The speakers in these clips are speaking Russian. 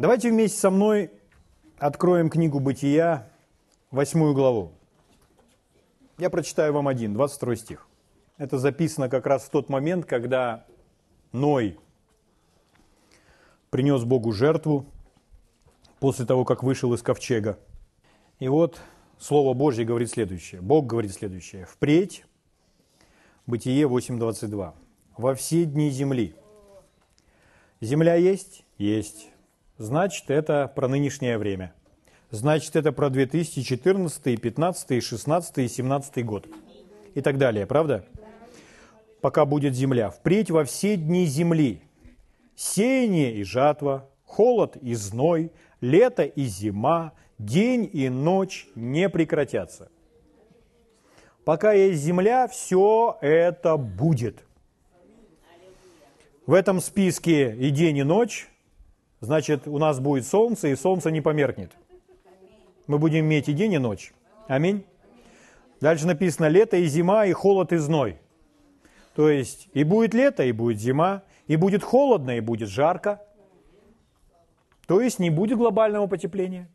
Давайте вместе со мной откроем книгу «Бытия», восьмую главу. Я прочитаю вам один, 22 стих. Это записано как раз в тот момент, когда Ной принес Богу жертву после того, как вышел из ковчега. И вот Слово Божье говорит следующее. Бог говорит следующее. «Впредь» Бытие 8.22. «Во все дни земли». Земля есть? Есть. Значит, это про нынешнее время. Значит, это про 2014, 15, 16, 17 год. И так далее, правда? Пока будет земля. Впредь во все дни земли. Сеяние и жатва, холод и зной, лето и зима, день и ночь не прекратятся. Пока есть земля, все это будет. В этом списке и день, и ночь, значит, у нас будет солнце, и солнце не померкнет. Мы будем иметь и день, и ночь. Аминь. Дальше написано лето и зима, и холод и зной. То есть и будет лето, и будет зима, и будет холодно, и будет жарко. То есть не будет глобального потепления.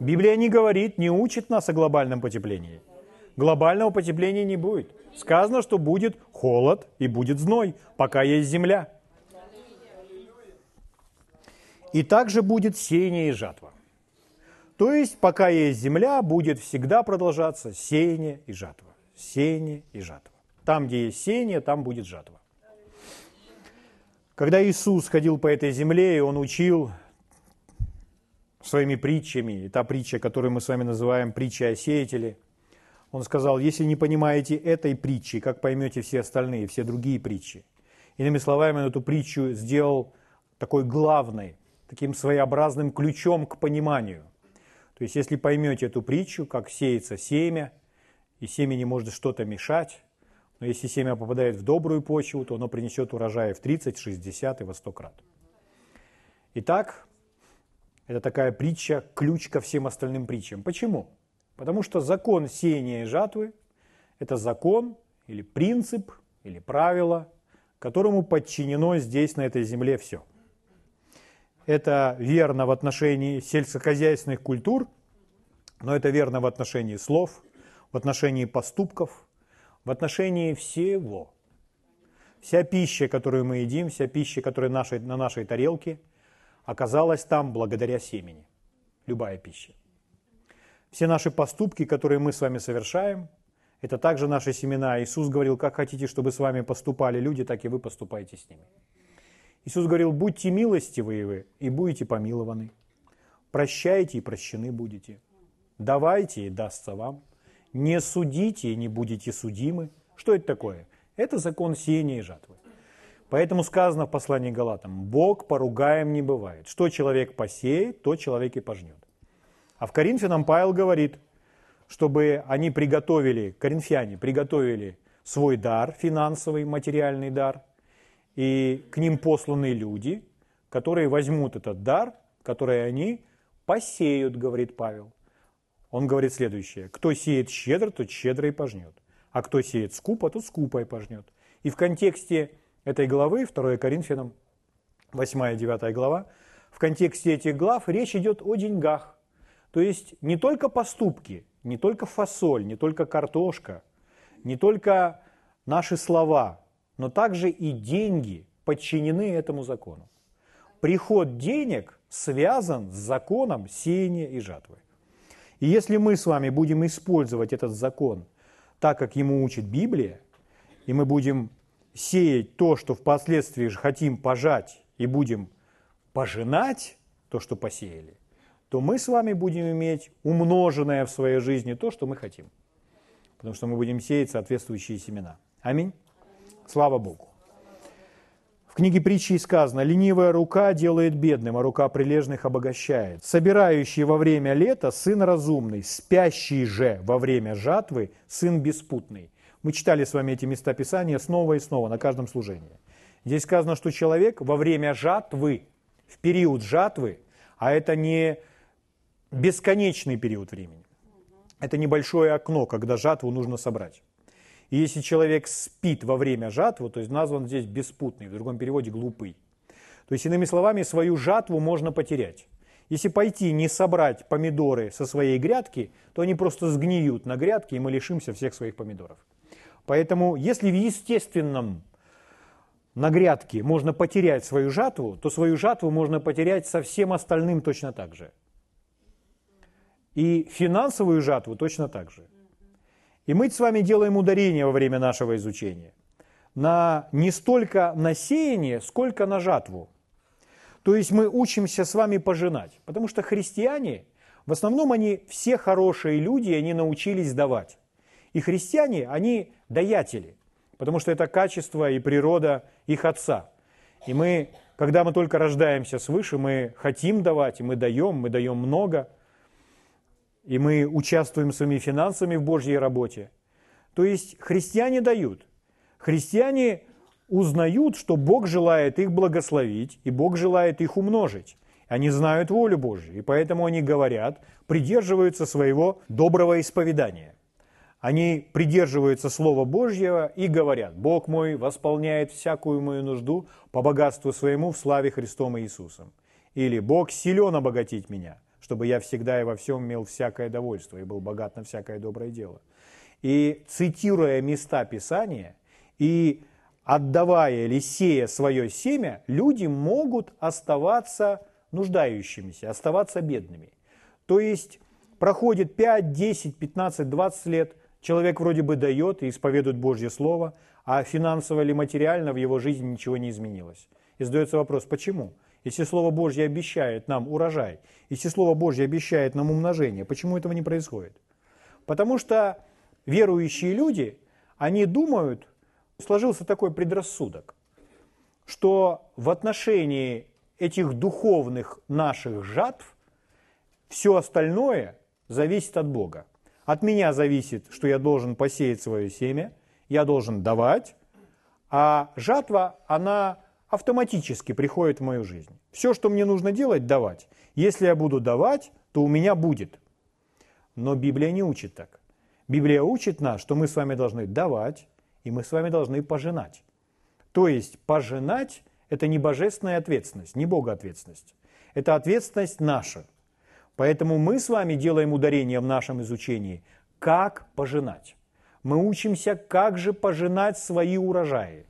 Библия не говорит, не учит нас о глобальном потеплении. Глобального потепления не будет. Сказано, что будет холод и будет зной, пока есть земля. И также будет сеяние и жатва. То есть, пока есть земля, будет всегда продолжаться сеяние и жатва. Сеяние и жатва. Там, где есть сеяние, там будет жатва. Когда Иисус ходил по этой земле, и Он учил своими притчами, и та притча, которую мы с вами называем притча о сеятеле, он сказал, если не понимаете этой притчи, как поймете все остальные, все другие притчи? Иными словами, он эту притчу сделал такой главной, таким своеобразным ключом к пониманию. То есть, если поймете эту притчу, как сеется семя, и семя не может что-то мешать, но если семя попадает в добрую почву, то оно принесет урожай в 30, 60 и во 100 крат. Итак, это такая притча, ключ ко всем остальным притчам. Почему? Потому что закон сеяния и жатвы – это закон или принцип, или правило, которому подчинено здесь, на этой земле, все. Это верно в отношении сельскохозяйственных культур, но это верно в отношении слов, в отношении поступков, в отношении всего. Вся пища, которую мы едим, вся пища, которая нашей, на нашей тарелке, оказалась там благодаря семени. Любая пища. Все наши поступки, которые мы с вами совершаем, это также наши семена. Иисус говорил, как хотите, чтобы с вами поступали люди, так и вы поступаете с ними. Иисус говорил, будьте милостивы вы, и будете помилованы. Прощайте, и прощены будете. Давайте, и дастся вам. Не судите, и не будете судимы. Что это такое? Это закон сеяния и жатвы. Поэтому сказано в послании Галатам, Бог поругаем не бывает. Что человек посеет, то человек и пожнет. А в Коринфянам Павел говорит, чтобы они приготовили, коринфяне приготовили свой дар, финансовый, материальный дар, и к ним посланы люди, которые возьмут этот дар, который они посеют, говорит Павел. Он говорит следующее. Кто сеет щедро, тот щедро и пожнет. А кто сеет скупо, тот скупо и пожнет. И в контексте этой главы, 2 Коринфянам, 8 и 9 глава, в контексте этих глав речь идет о деньгах. То есть не только поступки, не только фасоль, не только картошка, не только наши слова, но также и деньги подчинены этому закону. Приход денег связан с законом сеяния и жатвы. И если мы с вами будем использовать этот закон так, как ему учит Библия, и мы будем сеять то, что впоследствии же хотим пожать, и будем пожинать то, что посеяли, то мы с вами будем иметь умноженное в своей жизни то, что мы хотим. Потому что мы будем сеять соответствующие семена. Аминь. Слава Богу. В книге притчи сказано, ленивая рука делает бедным, а рука прилежных обогащает. Собирающий во время лета сын разумный, спящий же во время жатвы сын беспутный. Мы читали с вами эти места Писания снова и снова на каждом служении. Здесь сказано, что человек во время жатвы, в период жатвы, а это не бесконечный период времени. Это небольшое окно, когда жатву нужно собрать. И если человек спит во время жатвы, то есть назван здесь беспутный, в другом переводе глупый. То есть, иными словами, свою жатву можно потерять. Если пойти не собрать помидоры со своей грядки, то они просто сгниют на грядке, и мы лишимся всех своих помидоров. Поэтому, если в естественном на грядке можно потерять свою жатву, то свою жатву можно потерять со всем остальным точно так же. И финансовую жатву точно так же. И мы с вами делаем ударение во время нашего изучения на не столько на сеяние, сколько на жатву. То есть мы учимся с вами пожинать, потому что христиане, в основном они все хорошие люди, они научились давать. И христиане, они даятели, потому что это качество и природа их отца. И мы, когда мы только рождаемся свыше, мы хотим давать, и мы даем, мы даем много, и мы участвуем своими финансами в Божьей работе. То есть христиане дают. Христиане узнают, что Бог желает их благословить, и Бог желает их умножить. Они знают волю Божью, и поэтому они говорят, придерживаются своего доброго исповедания. Они придерживаются Слова Божьего и говорят, Бог мой восполняет всякую мою нужду по богатству своему в славе Христом Иисусом. Или Бог силен обогатить меня, чтобы я всегда и во всем имел всякое довольство и был богат на всякое доброе дело. И цитируя места Писания и отдавая или сея свое семя, люди могут оставаться нуждающимися, оставаться бедными. То есть проходит 5, 10, 15, 20 лет – Человек вроде бы дает и исповедует Божье Слово, а финансово или материально в его жизни ничего не изменилось. И задается вопрос, почему? Если Слово Божье обещает нам урожай, если Слово Божье обещает нам умножение, почему этого не происходит? Потому что верующие люди, они думают, сложился такой предрассудок, что в отношении этих духовных наших жатв все остальное зависит от Бога. От меня зависит, что я должен посеять свое семя, я должен давать, а жатва, она автоматически приходит в мою жизнь. Все, что мне нужно делать, давать. Если я буду давать, то у меня будет. Но Библия не учит так. Библия учит нас, что мы с вами должны давать, и мы с вами должны пожинать. То есть пожинать – это не божественная ответственность, не Бога ответственность. Это ответственность наша. Поэтому мы с вами делаем ударение в нашем изучении, как пожинать. Мы учимся, как же пожинать свои урожаи.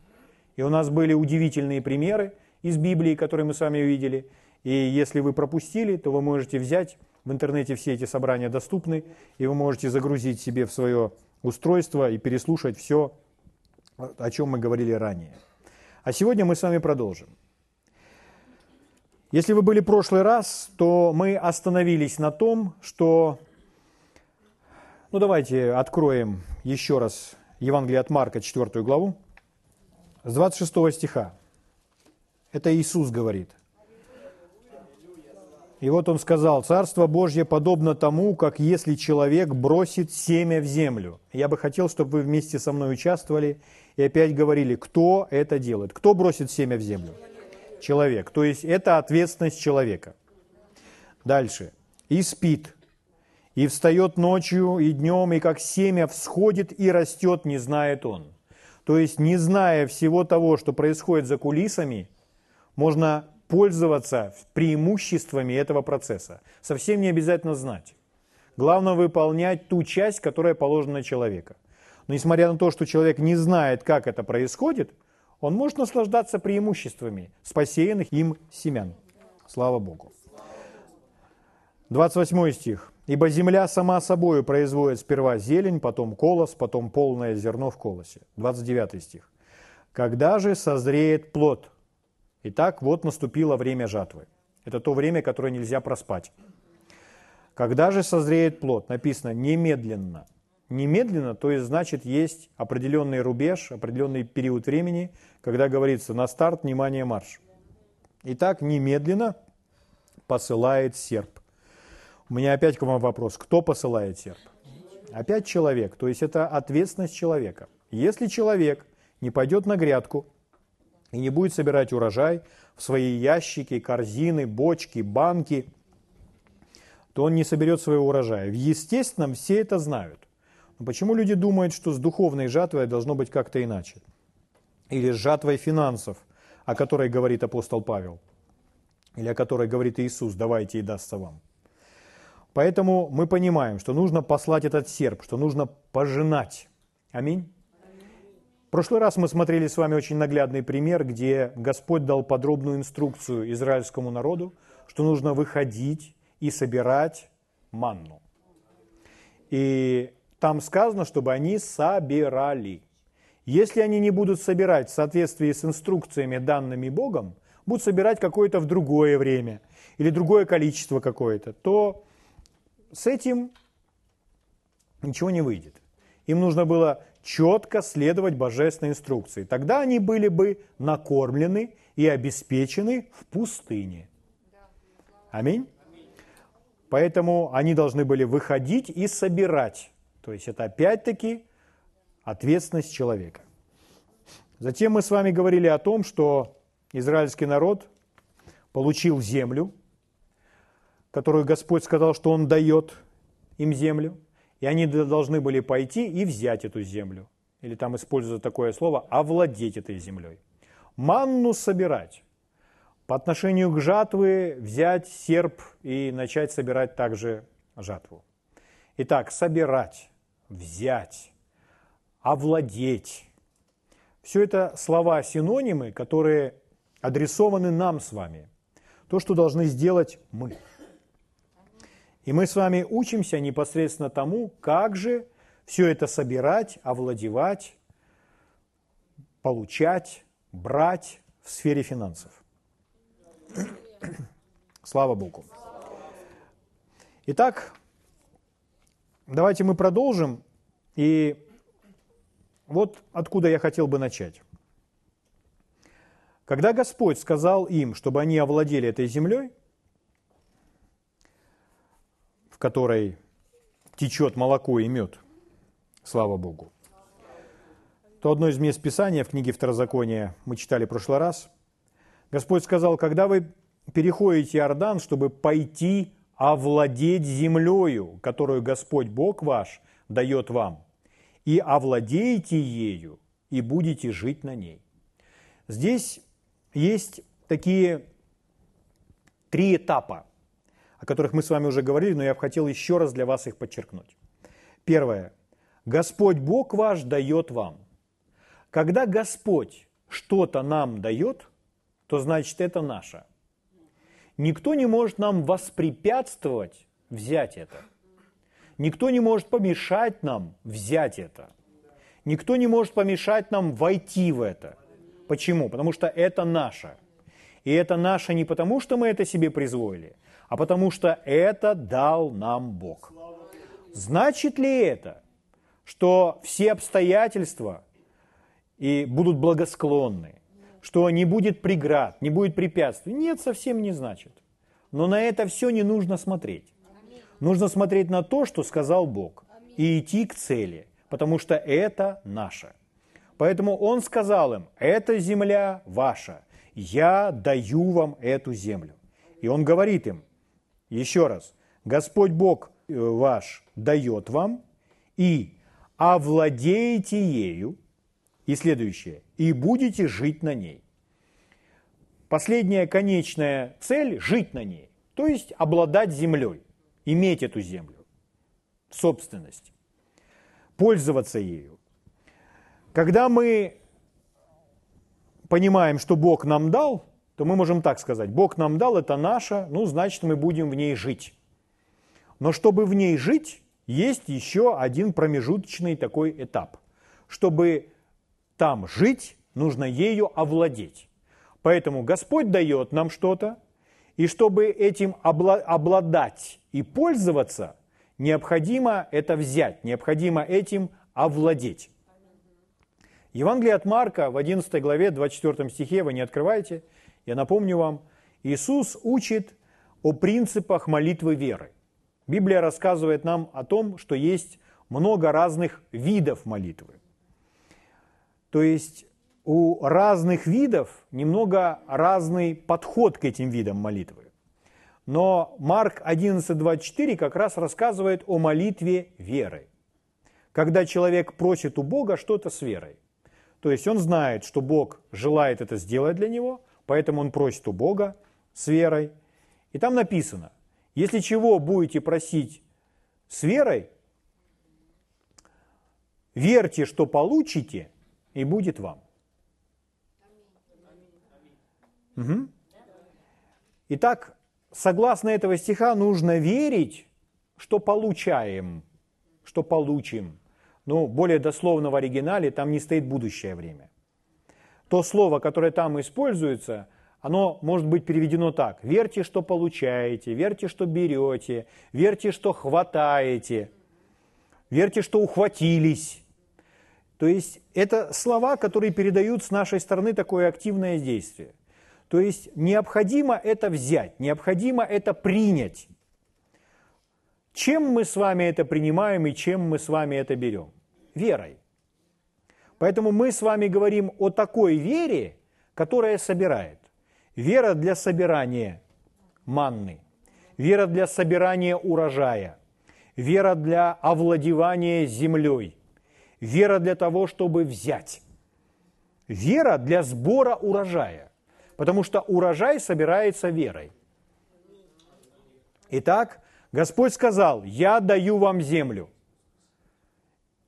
И у нас были удивительные примеры из Библии, которые мы с вами увидели. И если вы пропустили, то вы можете взять, в интернете все эти собрания доступны, и вы можете загрузить себе в свое устройство и переслушать все, о чем мы говорили ранее. А сегодня мы с вами продолжим. Если вы были в прошлый раз, то мы остановились на том, что... Ну давайте откроем еще раз Евангелие от Марка, 4 главу, с 26 стиха. Это Иисус говорит. И вот он сказал, «Царство Божье подобно тому, как если человек бросит семя в землю». Я бы хотел, чтобы вы вместе со мной участвовали и опять говорили, кто это делает. Кто бросит семя в землю? человек. То есть это ответственность человека. Дальше. И спит, и встает ночью и днем, и как семя всходит и растет, не знает он. То есть, не зная всего того, что происходит за кулисами, можно пользоваться преимуществами этого процесса. Совсем не обязательно знать. Главное выполнять ту часть, которая положена на человека. Но несмотря на то, что человек не знает, как это происходит, он может наслаждаться преимуществами спасенных им семян. Слава Богу. 28 стих. «Ибо земля сама собою производит сперва зелень, потом колос, потом полное зерно в колосе». 29 стих. «Когда же созреет плод?» Итак, вот наступило время жатвы. Это то время, которое нельзя проспать. Когда же созреет плод? Написано «немедленно» немедленно, то есть значит есть определенный рубеж, определенный период времени, когда говорится на старт, внимание, марш. Итак, немедленно посылает серп. У меня опять к вам вопрос. Кто посылает серп? Опять человек, то есть это ответственность человека. Если человек не пойдет на грядку и не будет собирать урожай в свои ящики, корзины, бочки, банки, то он не соберет своего урожая. В естественном все это знают. Почему люди думают, что с духовной жатвой должно быть как-то иначе? Или с жатвой финансов, о которой говорит апостол Павел. или о которой говорит Иисус, давайте и дастся вам. Поэтому мы понимаем, что нужно послать этот серп, что нужно пожинать. Аминь. В прошлый раз мы смотрели с вами очень наглядный пример, где Господь дал подробную инструкцию израильскому народу, что нужно выходить и собирать манну. И там сказано, чтобы они собирали. Если они не будут собирать в соответствии с инструкциями, данными Богом, будут собирать какое-то в другое время или другое количество какое-то, то с этим ничего не выйдет. Им нужно было четко следовать божественной инструкции. Тогда они были бы накормлены и обеспечены в пустыне. Аминь. Поэтому они должны были выходить и собирать. То есть это опять-таки ответственность человека. Затем мы с вами говорили о том, что израильский народ получил землю, которую Господь сказал, что Он дает им землю, и они должны были пойти и взять эту землю. Или там используется такое слово «овладеть этой землей». Манну собирать. По отношению к жатве взять серп и начать собирать также жатву. Итак, собирать, взять, овладеть. Все это слова-синонимы, которые адресованы нам с вами. То, что должны сделать мы. И мы с вами учимся непосредственно тому, как же все это собирать, овладевать, получать, брать в сфере финансов. Слава Богу. Итак, давайте мы продолжим. И вот откуда я хотел бы начать. Когда Господь сказал им, чтобы они овладели этой землей, в которой течет молоко и мед, слава Богу, то одно из мест Писания в книге Второзакония мы читали в прошлый раз. Господь сказал, когда вы переходите Иордан, чтобы пойти овладеть землею, которую Господь Бог ваш дает вам, и овладеете ею, и будете жить на ней. Здесь есть такие три этапа, о которых мы с вами уже говорили, но я бы хотел еще раз для вас их подчеркнуть. Первое. Господь Бог ваш дает вам. Когда Господь что-то нам дает, то значит это наше. Никто не может нам воспрепятствовать взять это. Никто не может помешать нам взять это. Никто не может помешать нам войти в это. Почему? Потому что это наше. И это наше не потому, что мы это себе призволили, а потому что это дал нам Бог. Значит ли это, что все обстоятельства и будут благосклонны, что не будет преград, не будет препятствий? Нет, совсем не значит. Но на это все не нужно смотреть. Нужно смотреть на то, что сказал Бог, и идти к цели, потому что это наше. Поэтому он сказал им, эта земля ваша, я даю вам эту землю. И он говорит им, еще раз, Господь Бог э, ваш дает вам, и овладеете ею, и следующее, и будете жить на ней. Последняя конечная цель – жить на ней, то есть обладать землей, иметь эту землю, собственность, пользоваться ею. Когда мы понимаем, что Бог нам дал, то мы можем так сказать, Бог нам дал, это наше, ну, значит, мы будем в ней жить. Но чтобы в ней жить, есть еще один промежуточный такой этап. Чтобы там жить, нужно ею овладеть. Поэтому Господь дает нам что-то, и чтобы этим обладать и пользоваться, необходимо это взять, необходимо этим овладеть. Евангелие от Марка в 11 главе, 24 стихе, вы не открываете, я напомню вам, Иисус учит о принципах молитвы веры. Библия рассказывает нам о том, что есть много разных видов молитвы. То есть у разных видов немного разный подход к этим видам молитвы. Но Марк 11.24 как раз рассказывает о молитве веры. Когда человек просит у Бога что-то с верой. То есть он знает, что Бог желает это сделать для него, поэтому он просит у Бога, с верой. И там написано, если чего будете просить с верой, верьте, что получите, и будет вам. Угу. Итак, согласно этого стиха, нужно верить, что получаем, что получим. Ну, более дословно в оригинале там не стоит будущее время. То слово, которое там используется, оно может быть переведено так. Верьте, что получаете, верьте, что берете, верьте, что хватаете, верьте, что ухватились. То есть это слова, которые передают с нашей стороны такое активное действие. То есть необходимо это взять, необходимо это принять. Чем мы с вами это принимаем и чем мы с вами это берем? Верой. Поэтому мы с вами говорим о такой вере, которая собирает. Вера для собирания манны, вера для собирания урожая, вера для овладевания землей, вера для того, чтобы взять, вера для сбора урожая потому что урожай собирается верой. Итак, Господь сказал, я даю вам землю.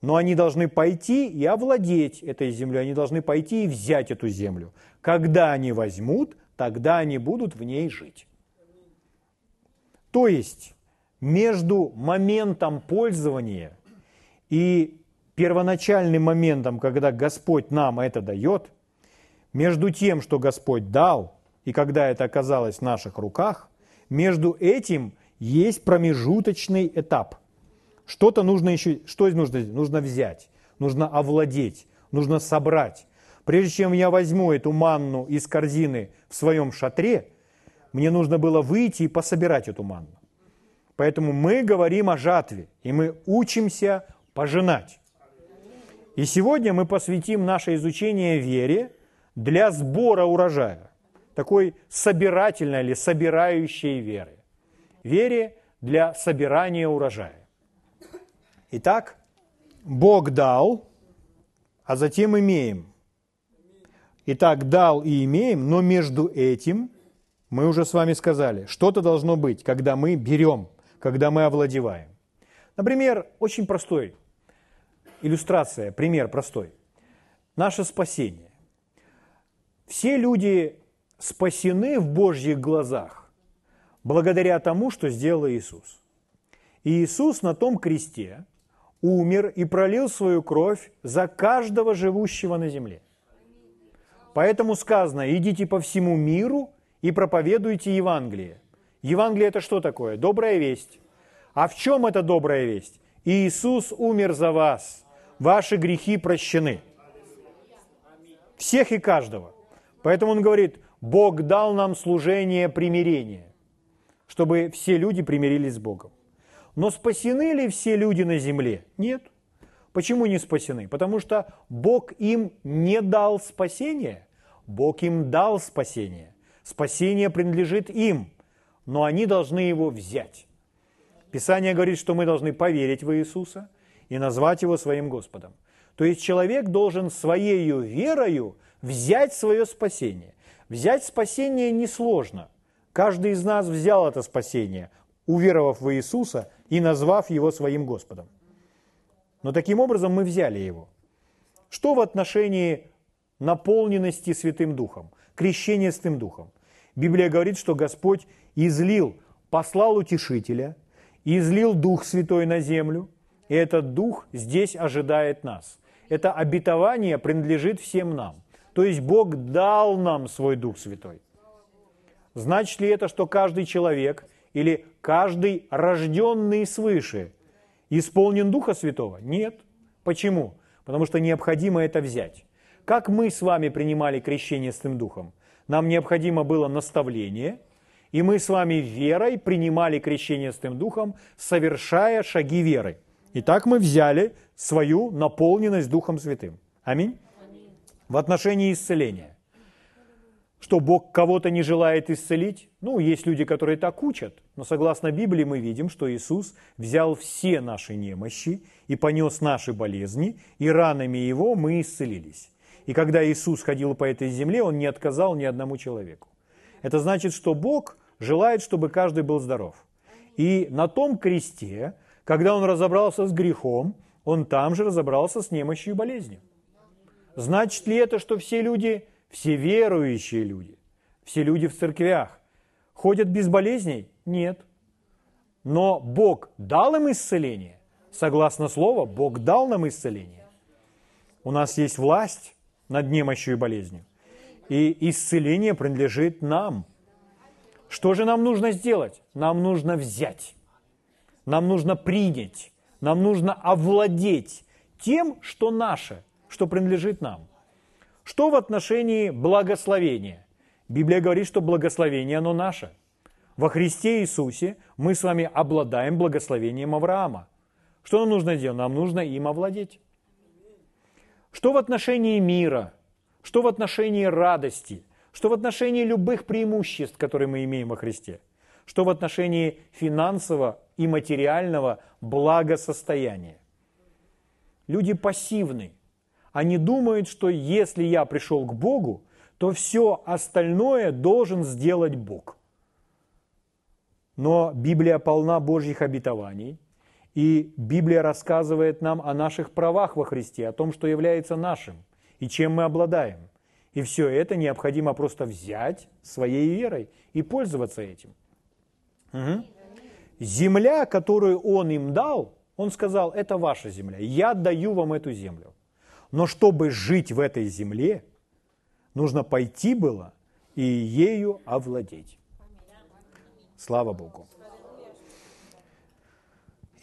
Но они должны пойти и овладеть этой землей, они должны пойти и взять эту землю. Когда они возьмут, тогда они будут в ней жить. То есть между моментом пользования и первоначальным моментом, когда Господь нам это дает – между тем, что Господь дал, и когда это оказалось в наших руках, между этим есть промежуточный этап. Что-то нужно еще, что нужно? Нужно взять, нужно овладеть, нужно собрать. Прежде чем я возьму эту манну из корзины в своем шатре, мне нужно было выйти и пособирать эту манну. Поэтому мы говорим о жатве, и мы учимся пожинать. И сегодня мы посвятим наше изучение вере – для сбора урожая, такой собирательной или собирающей веры. Вере для собирания урожая. Итак, Бог дал, а затем имеем. Итак, дал и имеем, но между этим, мы уже с вами сказали, что-то должно быть, когда мы берем, когда мы овладеваем. Например, очень простой иллюстрация, пример простой. Наше спасение. Все люди спасены в Божьих глазах благодаря тому, что сделал Иисус. И Иисус на том кресте умер и пролил свою кровь за каждого живущего на земле. Поэтому сказано, идите по всему миру и проповедуйте Евангелие. Евангелие это что такое? Добрая весть. А в чем эта добрая весть? Иисус умер за вас. Ваши грехи прощены. Всех и каждого. Поэтому он говорит, Бог дал нам служение примирения, чтобы все люди примирились с Богом. Но спасены ли все люди на земле? Нет. Почему не спасены? Потому что Бог им не дал спасение. Бог им дал спасение. Спасение принадлежит им, но они должны его взять. Писание говорит, что мы должны поверить в Иисуса и назвать его своим Господом. То есть человек должен своей верою взять свое спасение. Взять спасение несложно. Каждый из нас взял это спасение, уверовав в Иисуса и назвав его своим Господом. Но таким образом мы взяли его. Что в отношении наполненности Святым Духом, крещения Святым Духом? Библия говорит, что Господь излил, послал утешителя, излил Дух Святой на землю, и этот Дух здесь ожидает нас. Это обетование принадлежит всем нам. То есть Бог дал нам свой Дух Святой. Значит ли это, что каждый человек или каждый рожденный свыше исполнен Духа Святого? Нет. Почему? Потому что необходимо это взять. Как мы с вами принимали крещение Святым Духом? Нам необходимо было наставление, и мы с вами верой принимали крещение Святым Духом, совершая шаги веры. Итак, мы взяли свою наполненность Духом Святым. Аминь в отношении исцеления. Что Бог кого-то не желает исцелить? Ну, есть люди, которые так учат, но согласно Библии мы видим, что Иисус взял все наши немощи и понес наши болезни, и ранами Его мы исцелились. И когда Иисус ходил по этой земле, Он не отказал ни одному человеку. Это значит, что Бог желает, чтобы каждый был здоров. И на том кресте, когда Он разобрался с грехом, Он там же разобрался с немощью и болезнью. Значит ли это, что все люди, все верующие люди, все люди в церквях ходят без болезней? Нет. Но Бог дал им исцеление. Согласно Слову, Бог дал нам исцеление. У нас есть власть над немощью и болезнью. И исцеление принадлежит нам. Что же нам нужно сделать? Нам нужно взять. Нам нужно принять. Нам нужно овладеть тем, что наше, что принадлежит нам. Что в отношении благословения? Библия говорит, что благословение, оно наше. Во Христе Иисусе мы с вами обладаем благословением Авраама. Что нам нужно делать? Нам нужно им овладеть. Что в отношении мира? Что в отношении радости? Что в отношении любых преимуществ, которые мы имеем во Христе? Что в отношении финансового и материального благосостояния? Люди пассивны. Они думают, что если я пришел к Богу, то все остальное должен сделать Бог. Но Библия полна Божьих обетований, и Библия рассказывает нам о наших правах во Христе, о том, что является нашим и чем мы обладаем. И все это необходимо просто взять своей верой и пользоваться этим. Угу. Земля, которую Он им дал, Он сказал, это ваша земля, я даю вам эту землю. Но чтобы жить в этой земле, нужно пойти было и ею овладеть. Слава Богу.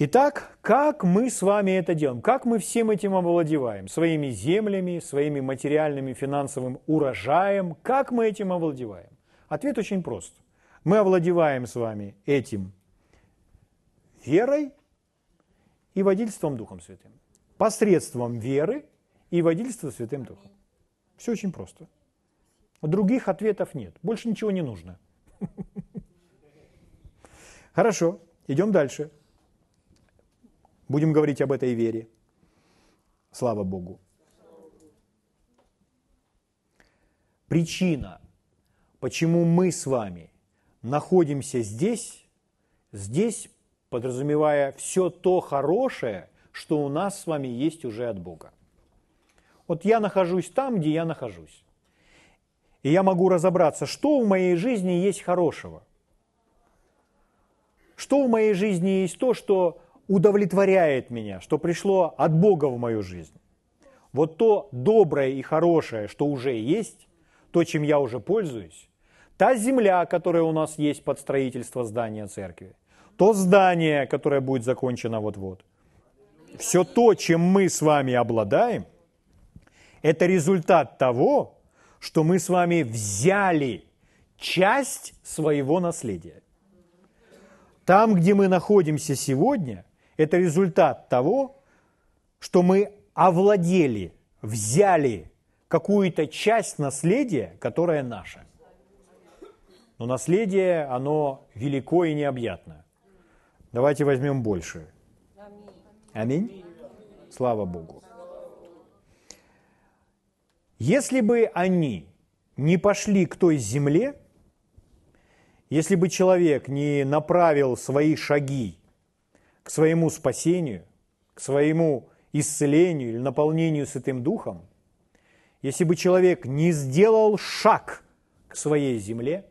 Итак, как мы с вами это делаем? Как мы всем этим овладеваем? Своими землями, своими материальными, финансовым урожаем? Как мы этим овладеваем? Ответ очень прост. Мы овладеваем с вами этим верой и водительством Духом Святым. Посредством веры и водительства Святым Духом. Все очень просто. Других ответов нет. Больше ничего не нужно. Хорошо, идем дальше. Будем говорить об этой вере. Слава Богу. Причина, почему мы с вами находимся здесь, здесь подразумевая все то хорошее, что у нас с вами есть уже от Бога. Вот я нахожусь там, где я нахожусь. И я могу разобраться, что в моей жизни есть хорошего. Что в моей жизни есть то, что удовлетворяет меня, что пришло от Бога в мою жизнь. Вот то доброе и хорошее, что уже есть, то, чем я уже пользуюсь, та земля, которая у нас есть под строительство здания церкви, то здание, которое будет закончено вот-вот, все то, чем мы с вами обладаем, это результат того, что мы с вами взяли часть своего наследия. Там, где мы находимся сегодня – это результат того, что мы овладели, взяли какую-то часть наследия, которое наше. Но наследие, оно велико и необъятно. Давайте возьмем больше. Аминь. Слава Богу. Если бы они не пошли к той земле, если бы человек не направил свои шаги к своему спасению, к своему исцелению или наполнению Святым Духом, если бы человек не сделал шаг к своей земле,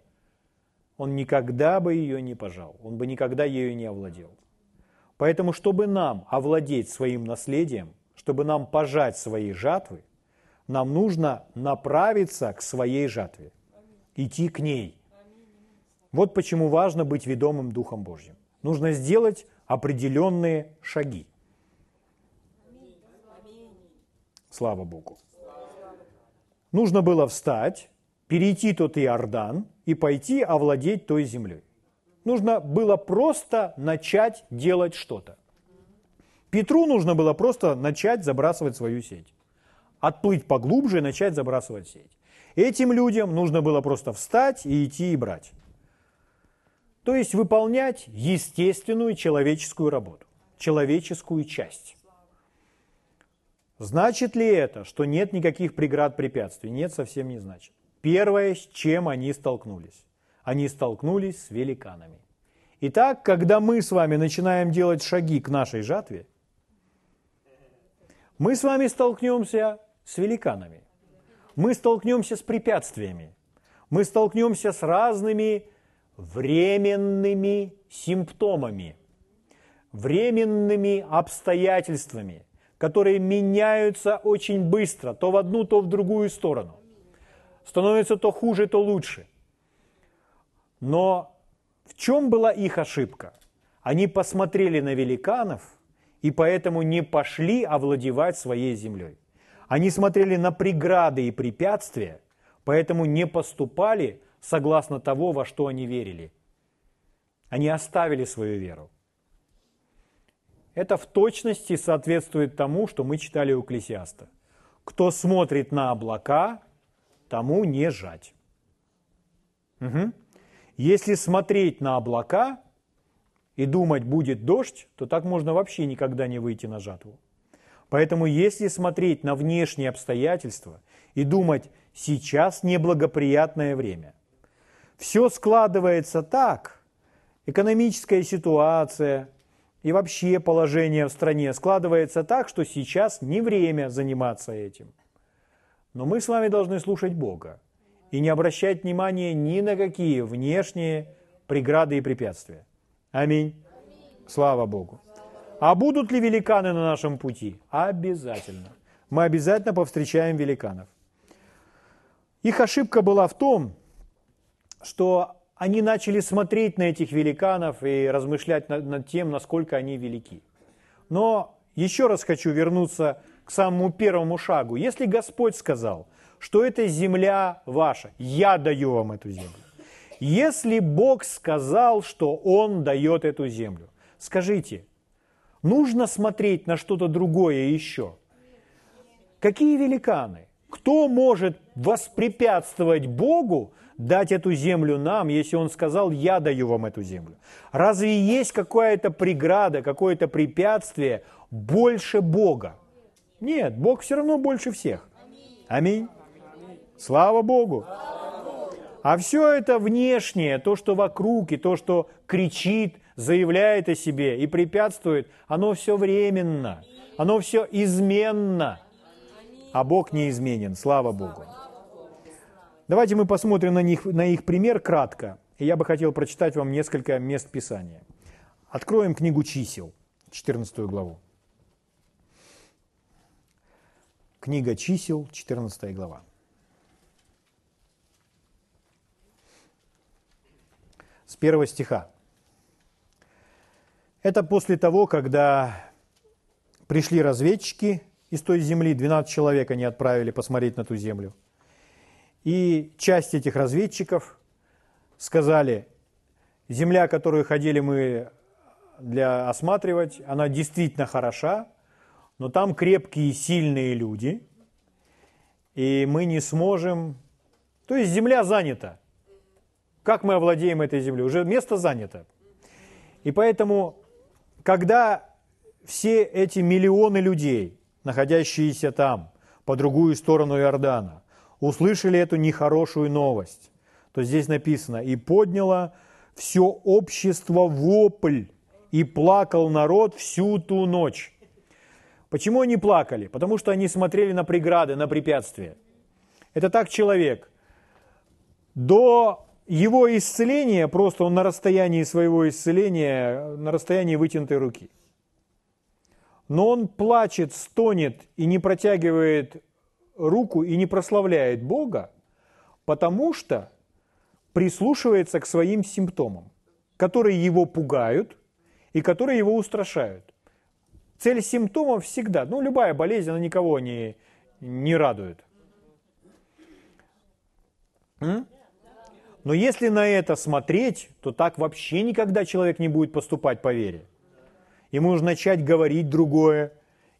он никогда бы ее не пожал, он бы никогда ею не овладел. Поэтому, чтобы нам овладеть своим наследием, чтобы нам пожать свои жатвы, нам нужно направиться к своей жатве, идти к ней. Вот почему важно быть ведомым Духом Божьим. Нужно сделать определенные шаги. Слава Богу. Нужно было встать, перейти тот Иордан и пойти овладеть той землей. Нужно было просто начать делать что-то. Петру нужно было просто начать забрасывать свою сеть. Отплыть поглубже и начать забрасывать сеть. Этим людям нужно было просто встать и идти и брать то есть выполнять естественную человеческую работу, человеческую часть. Значит ли это, что нет никаких преград, препятствий? Нет, совсем не значит. Первое, с чем они столкнулись. они столкнулись с великанами. Итак, когда мы с вами начинаем делать шаги к нашей жатве, мы с вами столкнемся с великанами. Мы столкнемся с препятствиями. Мы столкнемся с разными временными симптомами, временными обстоятельствами, которые меняются очень быстро, то в одну, то в другую сторону. Становится то хуже, то лучше. Но в чем была их ошибка? Они посмотрели на великанов и поэтому не пошли овладевать своей землей. Они смотрели на преграды и препятствия, поэтому не поступали согласно того, во что они верили. Они оставили свою веру. Это в точности соответствует тому, что мы читали у Экклесиаста. Кто смотрит на облака, тому не жать. Угу. Если смотреть на облака и думать, будет дождь, то так можно вообще никогда не выйти на жатву. Поэтому если смотреть на внешние обстоятельства и думать, сейчас неблагоприятное время, все складывается так, экономическая ситуация и вообще положение в стране складывается так, что сейчас не время заниматься этим. Но мы с вами должны слушать Бога и не обращать внимания ни на какие внешние преграды и препятствия. Аминь. Слава Богу. А будут ли великаны на нашем пути? Обязательно. Мы обязательно повстречаем великанов. Их ошибка была в том, что они начали смотреть на этих великанов и размышлять над, над тем, насколько они велики. Но еще раз хочу вернуться к самому первому шагу. Если Господь сказал, что эта земля ваша, я даю вам эту землю. Если Бог сказал, что Он дает эту землю, скажите, нужно смотреть на что-то другое еще? Какие великаны? Кто может воспрепятствовать Богу дать эту землю нам, если Он сказал, я даю вам эту землю? Разве есть какая-то преграда, какое-то препятствие больше Бога? Нет, Бог все равно больше всех. Аминь. Слава Богу. А все это внешнее, то, что вокруг, и то, что кричит, заявляет о себе и препятствует, оно все временно, оно все изменно а Бог неизменен. Слава Богу. Давайте мы посмотрим на, них, на их пример кратко. И я бы хотел прочитать вам несколько мест Писания. Откроем книгу чисел, 14 главу. Книга чисел, 14 глава. С первого стиха. Это после того, когда пришли разведчики из той земли, 12 человек они отправили посмотреть на ту землю. И часть этих разведчиков сказали, земля, которую ходили мы для осматривать, она действительно хороша, но там крепкие и сильные люди, и мы не сможем... То есть земля занята. Как мы овладеем этой землей? Уже место занято. И поэтому, когда все эти миллионы людей находящиеся там, по другую сторону Иордана, услышали эту нехорошую новость, то здесь написано, и подняло все общество вопль, и плакал народ всю ту ночь. Почему они плакали? Потому что они смотрели на преграды, на препятствия. Это так человек. До его исцеления, просто он на расстоянии своего исцеления, на расстоянии вытянутой руки – но он плачет, стонет и не протягивает руку и не прославляет Бога, потому что прислушивается к своим симптомам, которые его пугают и которые его устрашают. Цель симптомов всегда, ну любая болезнь, она никого не, не радует. Но если на это смотреть, то так вообще никогда человек не будет поступать по вере. Ему нужно начать говорить другое,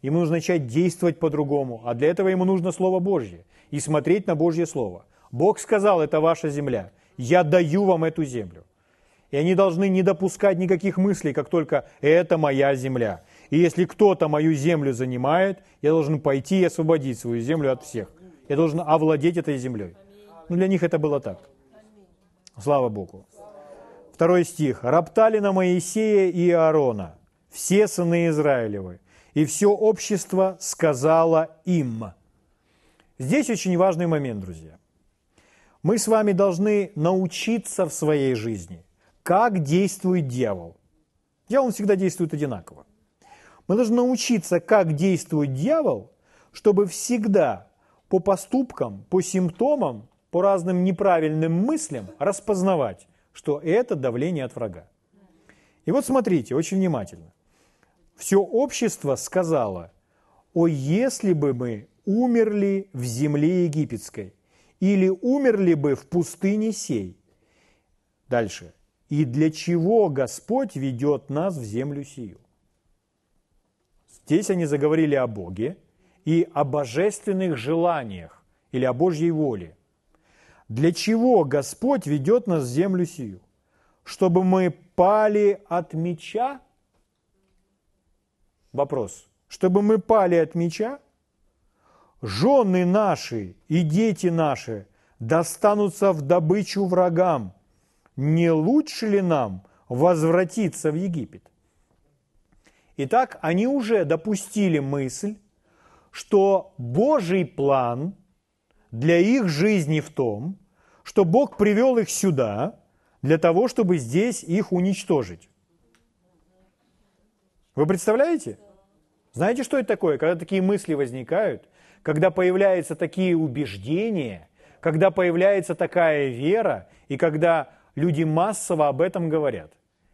ему нужно начать действовать по-другому. А для этого ему нужно Слово Божье и смотреть на Божье Слово. Бог сказал, это ваша земля. Я даю вам эту землю. И они должны не допускать никаких мыслей, как только это моя земля. И если кто-то мою землю занимает, я должен пойти и освободить свою землю от всех. Я должен овладеть этой землей. Ну, для них это было так. Слава Богу. Второй стих. «Роптали на Моисея и Аарона, все сыны Израилевы, и все общество сказало им». Здесь очень важный момент, друзья. Мы с вами должны научиться в своей жизни, как действует дьявол. Дьявол всегда действует одинаково. Мы должны научиться, как действует дьявол, чтобы всегда по поступкам, по симптомам, по разным неправильным мыслям распознавать, что это давление от врага. И вот смотрите, очень внимательно. Все общество сказало, о, если бы мы умерли в земле египетской, или умерли бы в пустыне сей. Дальше. И для чего Господь ведет нас в землю сию? Здесь они заговорили о Боге и о божественных желаниях или о Божьей воле. Для чего Господь ведет нас в землю сию? Чтобы мы пали от меча? Вопрос. Чтобы мы пали от меча? жены наши и дети наши достанутся в добычу врагам. Не лучше ли нам возвратиться в Египет? Итак, они уже допустили мысль, что Божий план для их жизни в том, что Бог привел их сюда для того, чтобы здесь их уничтожить. Вы представляете? Знаете, что это такое, когда такие мысли возникают? когда появляются такие убеждения, когда появляется такая вера, и когда люди массово об этом говорят.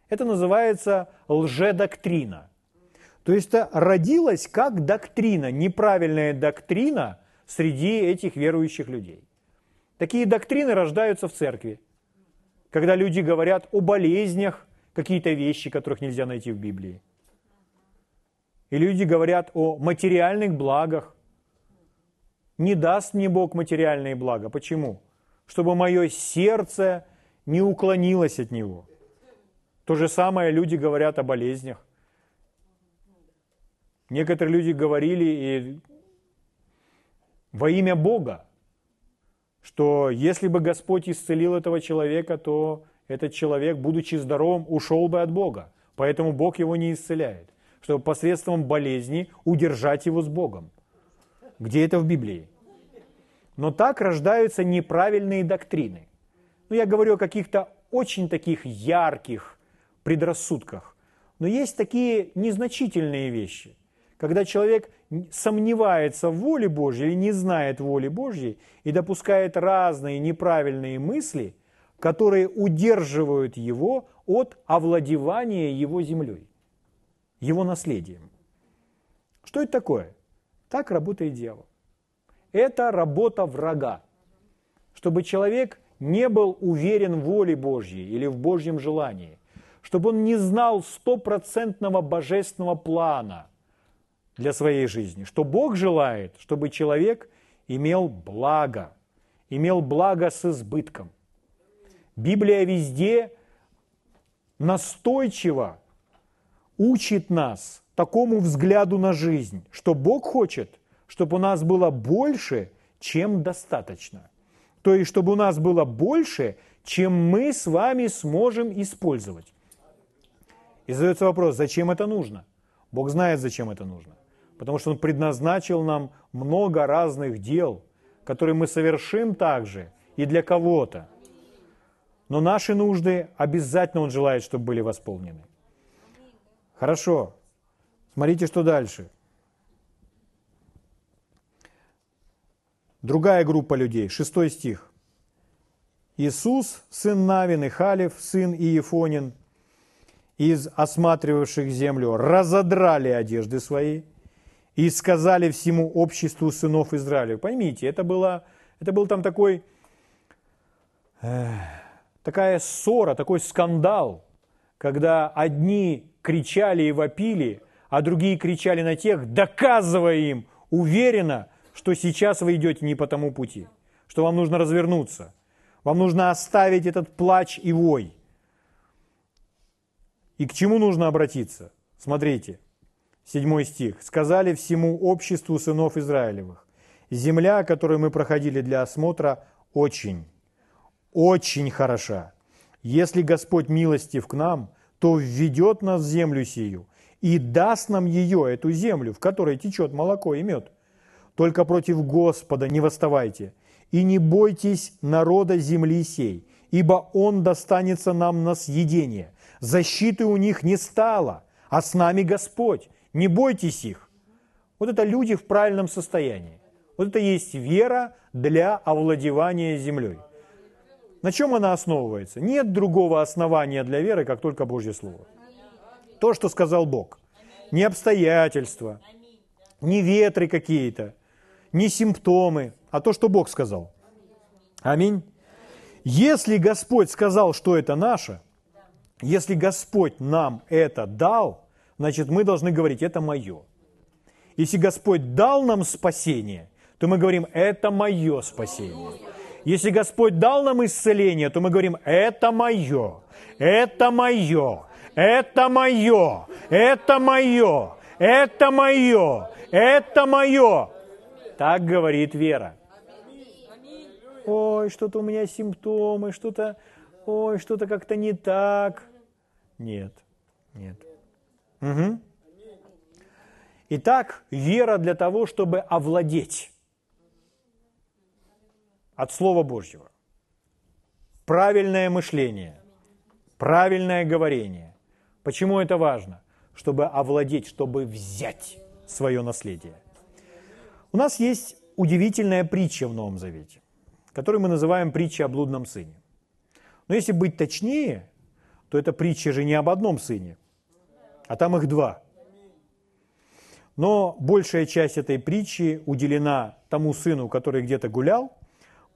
Это называется лжедоктрина. То есть это родилась как доктрина, неправильная доктрина среди этих верующих людей. Такие доктрины рождаются в церкви, когда люди говорят о болезнях, какие-то вещи, которых нельзя найти в Библии. И люди говорят о материальных благах, не даст мне Бог материальные блага. Почему? Чтобы мое сердце не уклонилось от Него. То же самое люди говорят о болезнях. Некоторые люди говорили и во имя Бога, что если бы Господь исцелил этого человека, то этот человек, будучи здоровым, ушел бы от Бога. Поэтому Бог его не исцеляет, чтобы посредством болезни удержать его с Богом. Где это в Библии? Но так рождаются неправильные доктрины. Ну, я говорю о каких-то очень таких ярких предрассудках. Но есть такие незначительные вещи, когда человек сомневается в воле Божьей или не знает воли Божьей и допускает разные неправильные мысли, которые удерживают его от овладевания его землей, его наследием. Что это такое? Так работает дьявол. Это работа врага. Чтобы человек не был уверен в воле Божьей или в Божьем желании. Чтобы он не знал стопроцентного божественного плана для своей жизни. Что Бог желает, чтобы человек имел благо, имел благо с избытком. Библия везде настойчиво учит нас такому взгляду на жизнь, что Бог хочет – чтобы у нас было больше, чем достаточно. То есть, чтобы у нас было больше, чем мы с вами сможем использовать. И задается вопрос, зачем это нужно? Бог знает, зачем это нужно. Потому что Он предназначил нам много разных дел, которые мы совершим также и для кого-то. Но наши нужды обязательно Он желает, чтобы были восполнены. Хорошо. Смотрите, что дальше. Другая группа людей, шестой стих. Иисус, сын Навин и Халев, сын Иефонин, из осматривавших землю, разодрали одежды свои и сказали всему обществу сынов Израиля. Поймите, это, было, это был там такой, э, такая ссора, такой скандал, когда одни кричали и вопили, а другие кричали на тех, доказывая им уверенно, что сейчас вы идете не по тому пути, что вам нужно развернуться, вам нужно оставить этот плач и вой. И к чему нужно обратиться? Смотрите, седьмой стих. «Сказали всему обществу сынов Израилевых, земля, которую мы проходили для осмотра, очень, очень хороша. Если Господь милостив к нам, то введет нас в землю сию и даст нам ее, эту землю, в которой течет молоко и мед. Только против Господа не восставайте, и не бойтесь народа земли сей, ибо он достанется нам на съедение. Защиты у них не стало, а с нами Господь. Не бойтесь их. Вот это люди в правильном состоянии. Вот это есть вера для овладевания землей. На чем она основывается? Нет другого основания для веры, как только Божье Слово. То, что сказал Бог. Не обстоятельства, не ветры какие-то, не симптомы, а то, что Бог сказал. Аминь. Если Господь сказал, что это наше, если Господь нам это дал, значит, мы должны говорить, это мое. Если Господь дал нам спасение, то мы говорим, это мое спасение. Если Господь дал нам исцеление, то мы говорим, это мое, это мое, это мое, это мое, это мое, это мое. Так говорит вера. Ой, что-то у меня симптомы, что-то, ой, что-то как-то не так. Нет, нет. Угу. Итак, вера для того, чтобы овладеть от Слова Божьего. Правильное мышление, правильное говорение. Почему это важно? Чтобы овладеть, чтобы взять свое наследие. У нас есть удивительная притча в Новом Завете, которую мы называем притча о блудном сыне. Но если быть точнее, то эта притча же не об одном сыне, а там их два. Но большая часть этой притчи уделена тому сыну, который где-то гулял,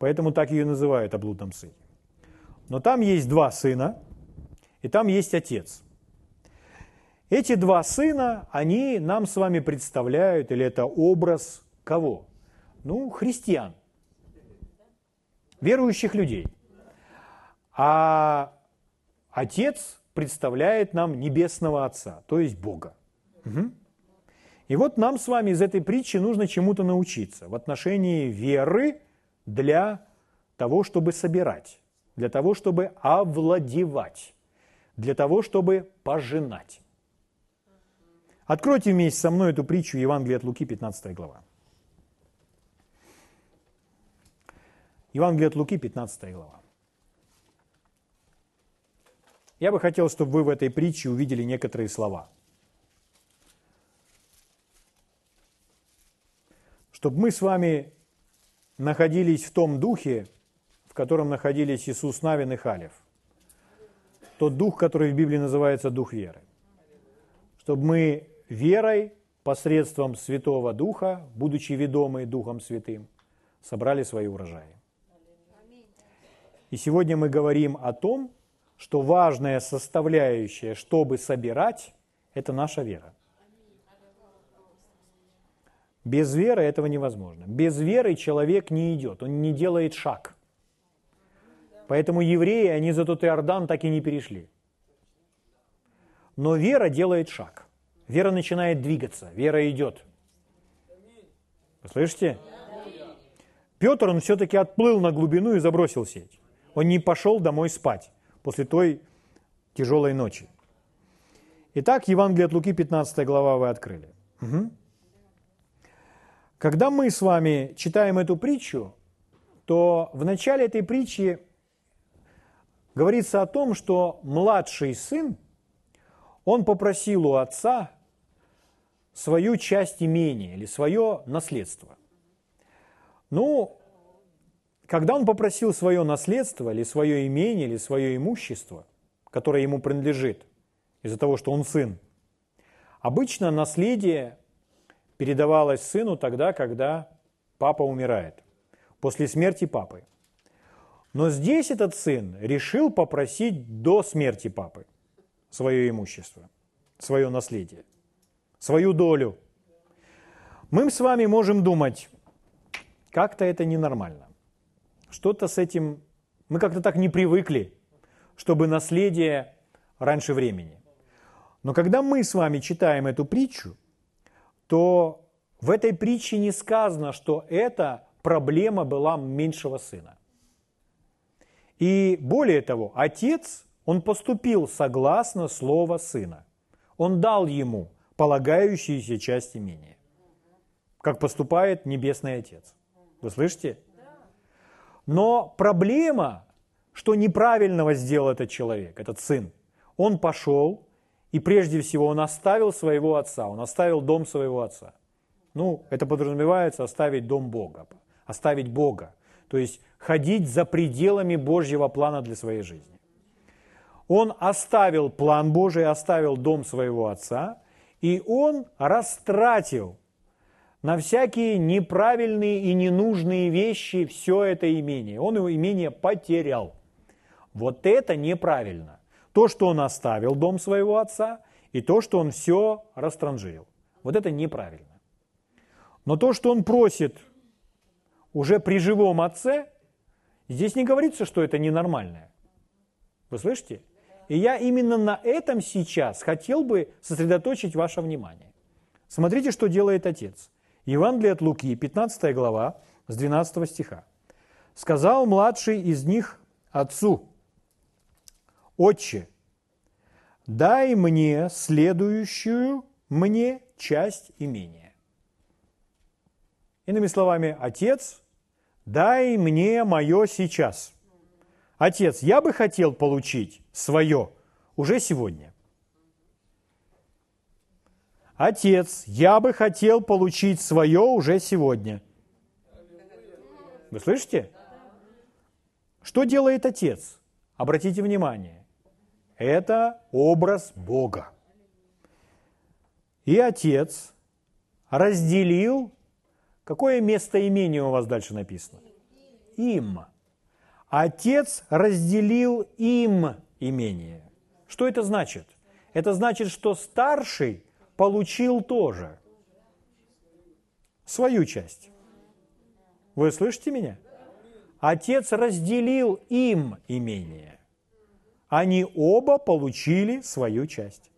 Поэтому так ее называют о сыне. Но там есть два сына, и там есть отец. Эти два сына, они нам с вами представляют, или это образ кого? Ну, христиан, верующих людей. А отец представляет нам небесного Отца, то есть Бога. Угу. И вот нам с вами из этой притчи нужно чему-то научиться в отношении веры для того, чтобы собирать, для того, чтобы овладевать, для того, чтобы пожинать. Откройте вместе со мной эту притчу Евангелия от Луки, 15 глава. Евангелие от Луки, 15 глава. Я бы хотел, чтобы вы в этой притче увидели некоторые слова. Чтобы мы с вами находились в том духе, в котором находились Иисус Навин и Халев. Тот дух, который в Библии называется дух веры. Чтобы мы верой, посредством Святого Духа, будучи ведомы Духом Святым, собрали свои урожаи. И сегодня мы говорим о том, что важная составляющая, чтобы собирать, это наша вера. Без веры этого невозможно. Без веры человек не идет, он не делает шаг. Поэтому евреи, они за тот Иордан так и не перешли. Но вера делает шаг. Вера начинает двигаться, вера идет. Вы слышите? Петр, он все-таки отплыл на глубину и забросил сеть. Он не пошел домой спать после той тяжелой ночи. Итак, Евангелие от Луки, 15 глава вы открыли. Угу. Когда мы с вами читаем эту притчу, то в начале этой притчи говорится о том, что младший сын, он попросил у отца свою часть имения или свое наследство. Ну, когда он попросил свое наследство или свое имение или свое имущество, которое ему принадлежит, из-за того, что он сын, обычно наследие передавалось сыну тогда, когда папа умирает, после смерти папы. Но здесь этот сын решил попросить до смерти папы свое имущество, свое наследие, свою долю. Мы с вами можем думать, как-то это ненормально. Что-то с этим, мы как-то так не привыкли, чтобы наследие раньше времени. Но когда мы с вами читаем эту притчу, то в этой притче не сказано, что это проблема была меньшего сына. И более того, отец, он поступил согласно слова сына. Он дал ему полагающиеся часть имения, как поступает Небесный Отец. Вы слышите? Но проблема, что неправильного сделал этот человек, этот сын. Он пошел, и прежде всего он оставил своего отца, он оставил дом своего отца. Ну, это подразумевается оставить дом Бога, оставить Бога. То есть ходить за пределами Божьего плана для своей жизни. Он оставил план Божий, оставил дом своего отца, и он растратил на всякие неправильные и ненужные вещи все это имение. Он его имение потерял. Вот это неправильно. То, что он оставил дом своего отца, и то, что он все растранжирил. Вот это неправильно. Но то, что он просит уже при живом отце, здесь не говорится, что это ненормальное. Вы слышите? И я именно на этом сейчас хотел бы сосредоточить ваше внимание. Смотрите, что делает отец. Евангелие от Луки, 15 глава, с 12 стиха. «Сказал младший из них отцу, «Отче, дай мне следующую мне часть имения». Иными словами, отец, дай мне мое сейчас. Отец, я бы хотел получить свое уже сегодня. Отец, я бы хотел получить свое уже сегодня. Вы слышите? Что делает отец? Обратите внимание. Это образ Бога. И Отец разделил, какое местоимение у вас дальше написано? Им. Отец разделил им имение. Что это значит? Это значит, что старший получил тоже свою часть. Вы слышите меня? Отец разделил им имение они оба получили свою часть.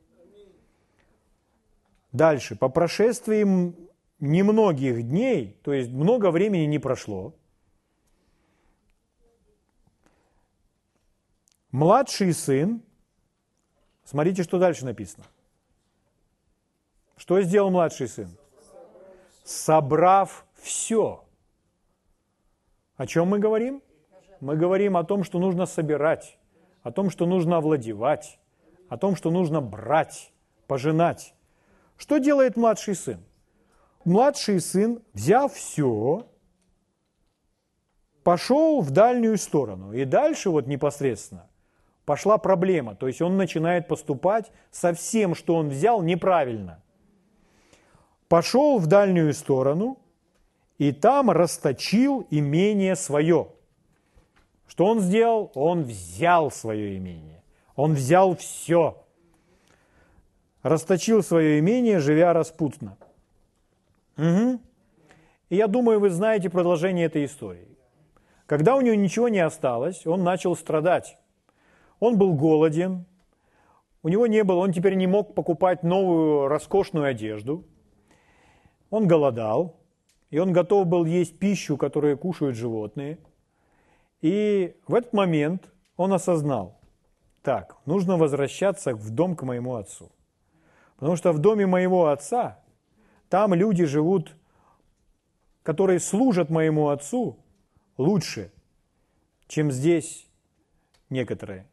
Дальше, по прошествии немногих дней, то есть много времени не прошло, младший сын, смотрите, что дальше написано. Что сделал младший сын? Собрав все. О чем мы говорим? Мы говорим о том, что нужно собирать о том, что нужно овладевать, о том, что нужно брать, пожинать. Что делает младший сын? Младший сын, взяв все, пошел в дальнюю сторону. И дальше вот непосредственно пошла проблема. То есть он начинает поступать со всем, что он взял, неправильно. Пошел в дальнюю сторону и там расточил имение свое. Что он сделал? Он взял свое имение. Он взял все. Расточил свое имение, живя распутно. Угу. И я думаю, вы знаете продолжение этой истории. Когда у него ничего не осталось, он начал страдать. Он был голоден, у него не было, он теперь не мог покупать новую роскошную одежду. Он голодал, и он готов был есть пищу, которую кушают животные – и в этот момент он осознал, так, нужно возвращаться в дом к моему отцу. Потому что в доме моего отца, там люди живут, которые служат моему отцу лучше, чем здесь некоторые.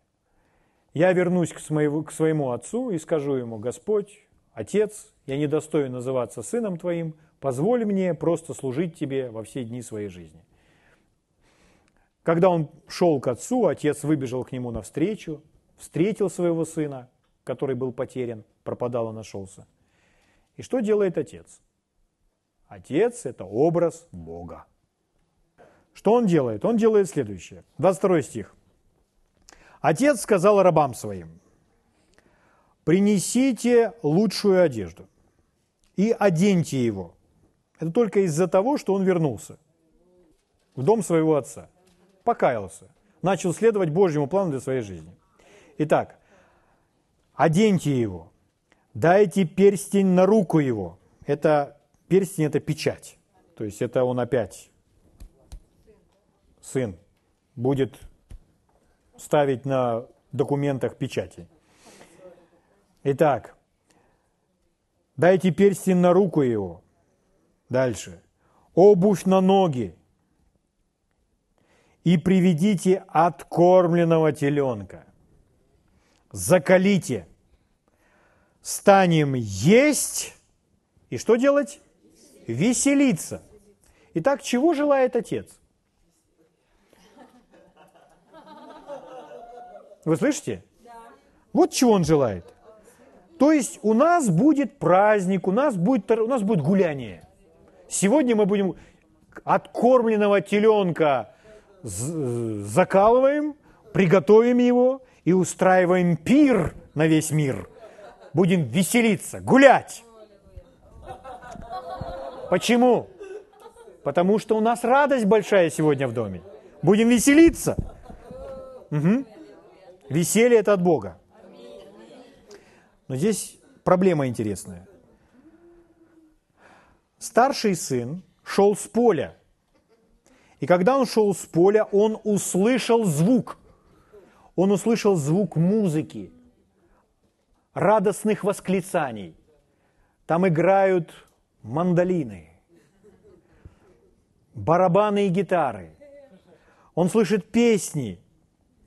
Я вернусь к своему, к своему отцу и скажу ему, Господь, Отец, я не достоин называться сыном Твоим, позволь мне просто служить Тебе во все дни своей жизни. Когда он шел к отцу, отец выбежал к нему навстречу, встретил своего сына, который был потерян, пропадал и нашелся. И что делает отец? Отец – это образ Бога. Что он делает? Он делает следующее. 22 стих. Отец сказал рабам своим, принесите лучшую одежду и оденьте его. Это только из-за того, что он вернулся в дом своего отца покаялся, начал следовать Божьему плану для своей жизни. Итак, оденьте его, дайте перстень на руку его. Это перстень – это печать. То есть это он опять, сын, будет ставить на документах печати. Итак, дайте перстень на руку его. Дальше. Обувь на ноги. И приведите откормленного теленка. Закалите. Станем есть. И что делать? Веселиться. Итак, чего желает Отец? Вы слышите? Вот чего Он желает. То есть у нас будет праздник, у нас будет, у нас будет гуляние. Сегодня мы будем откормленного теленка закалываем, приготовим его и устраиваем пир на весь мир. Будем веселиться, гулять. Почему? Потому что у нас радость большая сегодня в доме. Будем веселиться. Угу. Веселье это от Бога. Но здесь проблема интересная. Старший сын шел с поля. И когда он шел с поля, он услышал звук. Он услышал звук музыки, радостных восклицаний. Там играют мандолины, барабаны и гитары. Он слышит песни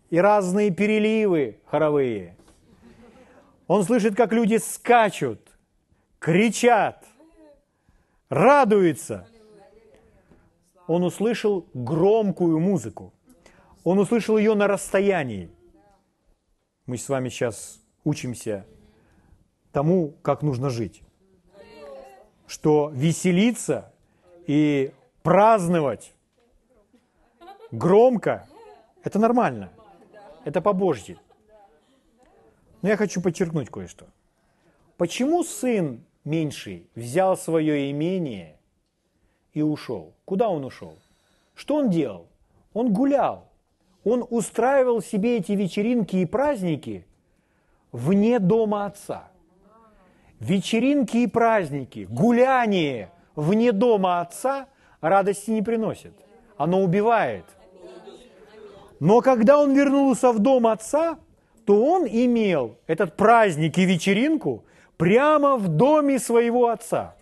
и разные переливы хоровые. Он слышит, как люди скачут, кричат, радуются. Он услышал громкую музыку. Он услышал ее на расстоянии. Мы с вами сейчас учимся тому, как нужно жить. Что веселиться и праздновать громко – это нормально. Это по-божьи. Но я хочу подчеркнуть кое-что. Почему сын меньший взял свое имение и ушел? Куда он ушел? Что он делал? Он гулял. Он устраивал себе эти вечеринки и праздники вне дома отца. Вечеринки и праздники, гуляние вне дома отца радости не приносит. Оно убивает. Но когда он вернулся в дом отца, то он имел этот праздник и вечеринку прямо в доме своего отца.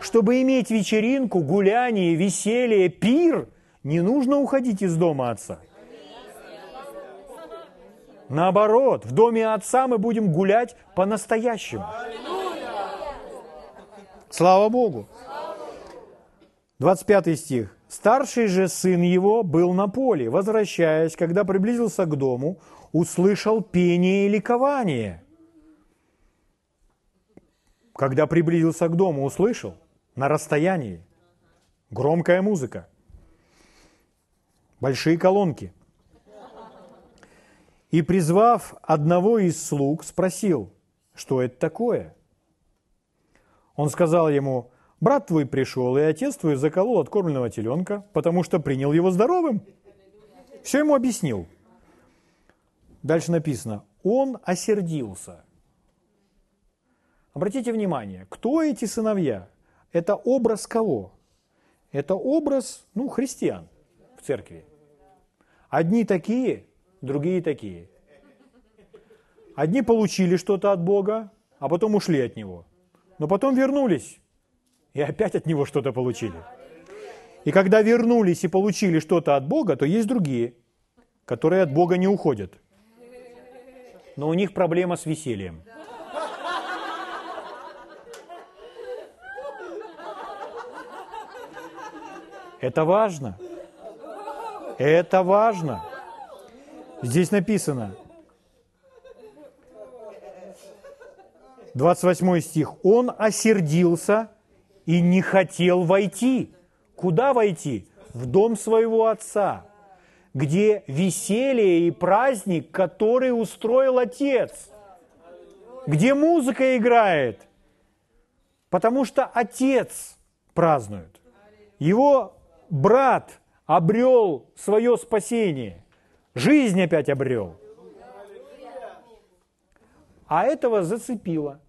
Чтобы иметь вечеринку, гуляние, веселье, пир, не нужно уходить из дома отца. Наоборот, в доме отца мы будем гулять по-настоящему. Слава Богу. 25 стих. Старший же сын его был на поле. Возвращаясь, когда приблизился к дому, услышал пение и ликование. Когда приблизился к дому, услышал на расстоянии громкая музыка, большие колонки. И призвав одного из слуг, спросил, что это такое. Он сказал ему, Брат твой пришел, и отец твой заколол откормленного теленка, потому что принял его здоровым. Все ему объяснил. Дальше написано, он осердился. Обратите внимание, кто эти сыновья? Это образ кого? Это образ, ну, христиан в церкви. Одни такие, другие такие. Одни получили что-то от Бога, а потом ушли от Него. Но потом вернулись и опять от него что-то получили. И когда вернулись и получили что-то от Бога, то есть другие, которые от Бога не уходят. Но у них проблема с весельем. Это важно. Это важно. Здесь написано, 28 стих, «Он осердился и не хотел войти. Куда войти? В дом своего отца, где веселье и праздник, который устроил отец, где музыка играет, потому что отец празднует. Его брат обрел свое спасение, жизнь опять обрел. А этого зацепило.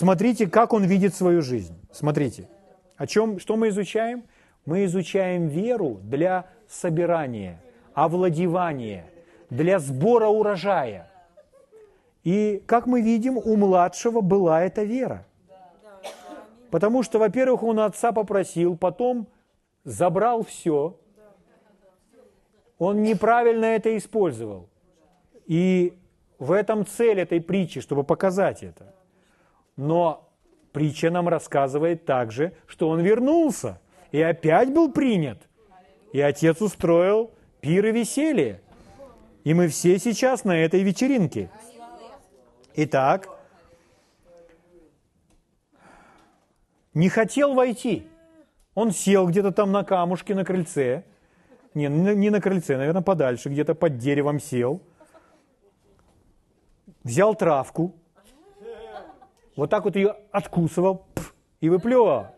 Смотрите, как он видит свою жизнь. Смотрите, о чем, что мы изучаем? Мы изучаем веру для собирания, овладевания, для сбора урожая. И, как мы видим, у младшего была эта вера. Потому что, во-первых, он отца попросил, потом забрал все. Он неправильно это использовал. И в этом цель этой притчи, чтобы показать это. Но притча нам рассказывает также, что он вернулся и опять был принят. И отец устроил пир и веселье. И мы все сейчас на этой вечеринке. Итак, не хотел войти. Он сел где-то там на камушке на крыльце. Не, не на крыльце, наверное, подальше, где-то под деревом сел. Взял травку, вот так вот ее откусывал пф, и выплевывал.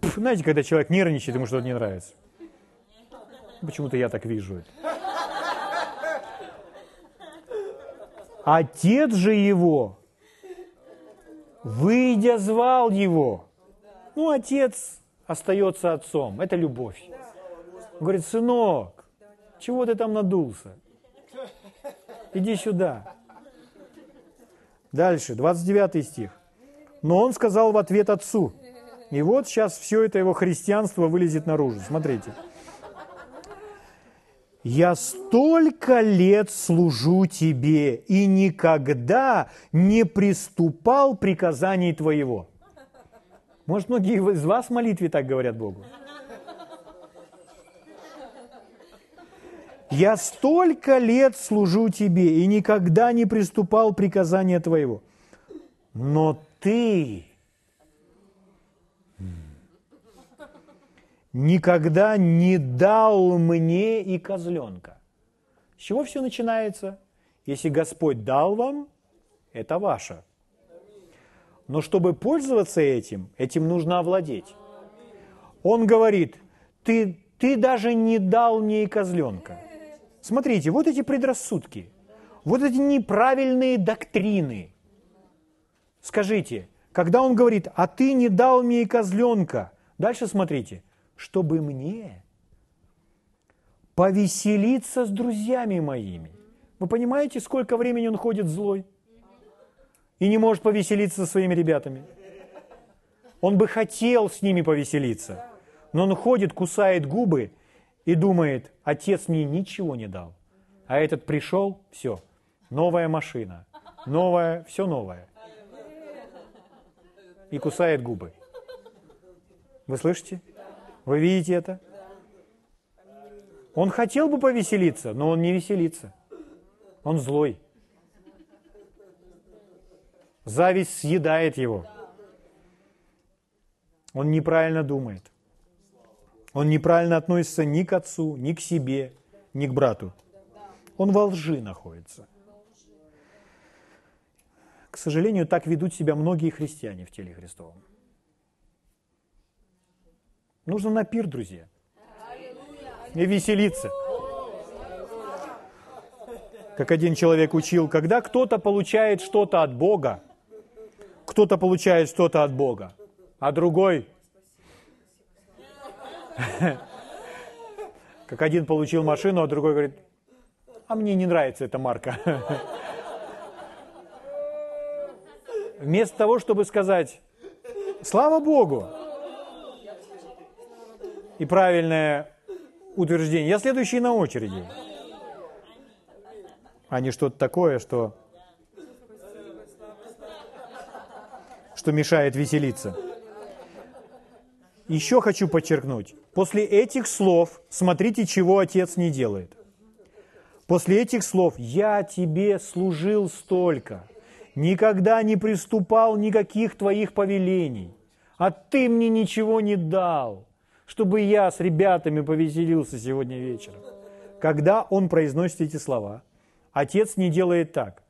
Пф, знаете, когда человек нервничает, ему что-то не нравится. Почему-то я так вижу это. Отец же его, выйдя, звал его. Ну, отец остается отцом. Это любовь. Говорит, сынок, чего ты там надулся? Иди сюда. Дальше, 29 стих. Но он сказал в ответ отцу. И вот сейчас все это его христианство вылезет наружу. Смотрите. «Я столько лет служу тебе и никогда не приступал приказаний твоего». Может, многие из вас в молитве так говорят Богу? Я столько лет служу тебе и никогда не приступал приказания твоего. Но ты никогда не дал мне и козленка. С чего все начинается? Если Господь дал вам, это ваше. Но чтобы пользоваться этим, этим нужно овладеть. Он говорит, ты, ты даже не дал мне и козленка. Смотрите, вот эти предрассудки, вот эти неправильные доктрины. Скажите, когда он говорит, а ты не дал мне и козленка, дальше смотрите, чтобы мне повеселиться с друзьями моими. Вы понимаете, сколько времени он ходит злой? И не может повеселиться со своими ребятами. Он бы хотел с ними повеселиться, но он ходит, кусает губы и думает, отец мне ничего не дал. А этот пришел, все, новая машина, новая, все новое. И кусает губы. Вы слышите? Вы видите это? Он хотел бы повеселиться, но он не веселится. Он злой. Зависть съедает его. Он неправильно думает. Он неправильно относится ни к отцу, ни к себе, ни к брату. Он во лжи находится. К сожалению, так ведут себя многие христиане в теле Христовом. Нужно на пир, друзья. И веселиться. Как один человек учил, когда кто-то получает что-то от Бога, кто-то получает что-то от Бога, а другой Как один получил машину, а другой говорит, а мне не нравится эта марка. Вместо того, чтобы сказать, слава Богу, и правильное утверждение, я следующий на очереди, а не что-то такое, что, что мешает веселиться. Еще хочу подчеркнуть, после этих слов смотрите, чего отец не делает. После этих слов «Я тебе служил столько, никогда не приступал никаких твоих повелений, а ты мне ничего не дал, чтобы я с ребятами повеселился сегодня вечером». Когда он произносит эти слова, отец не делает так.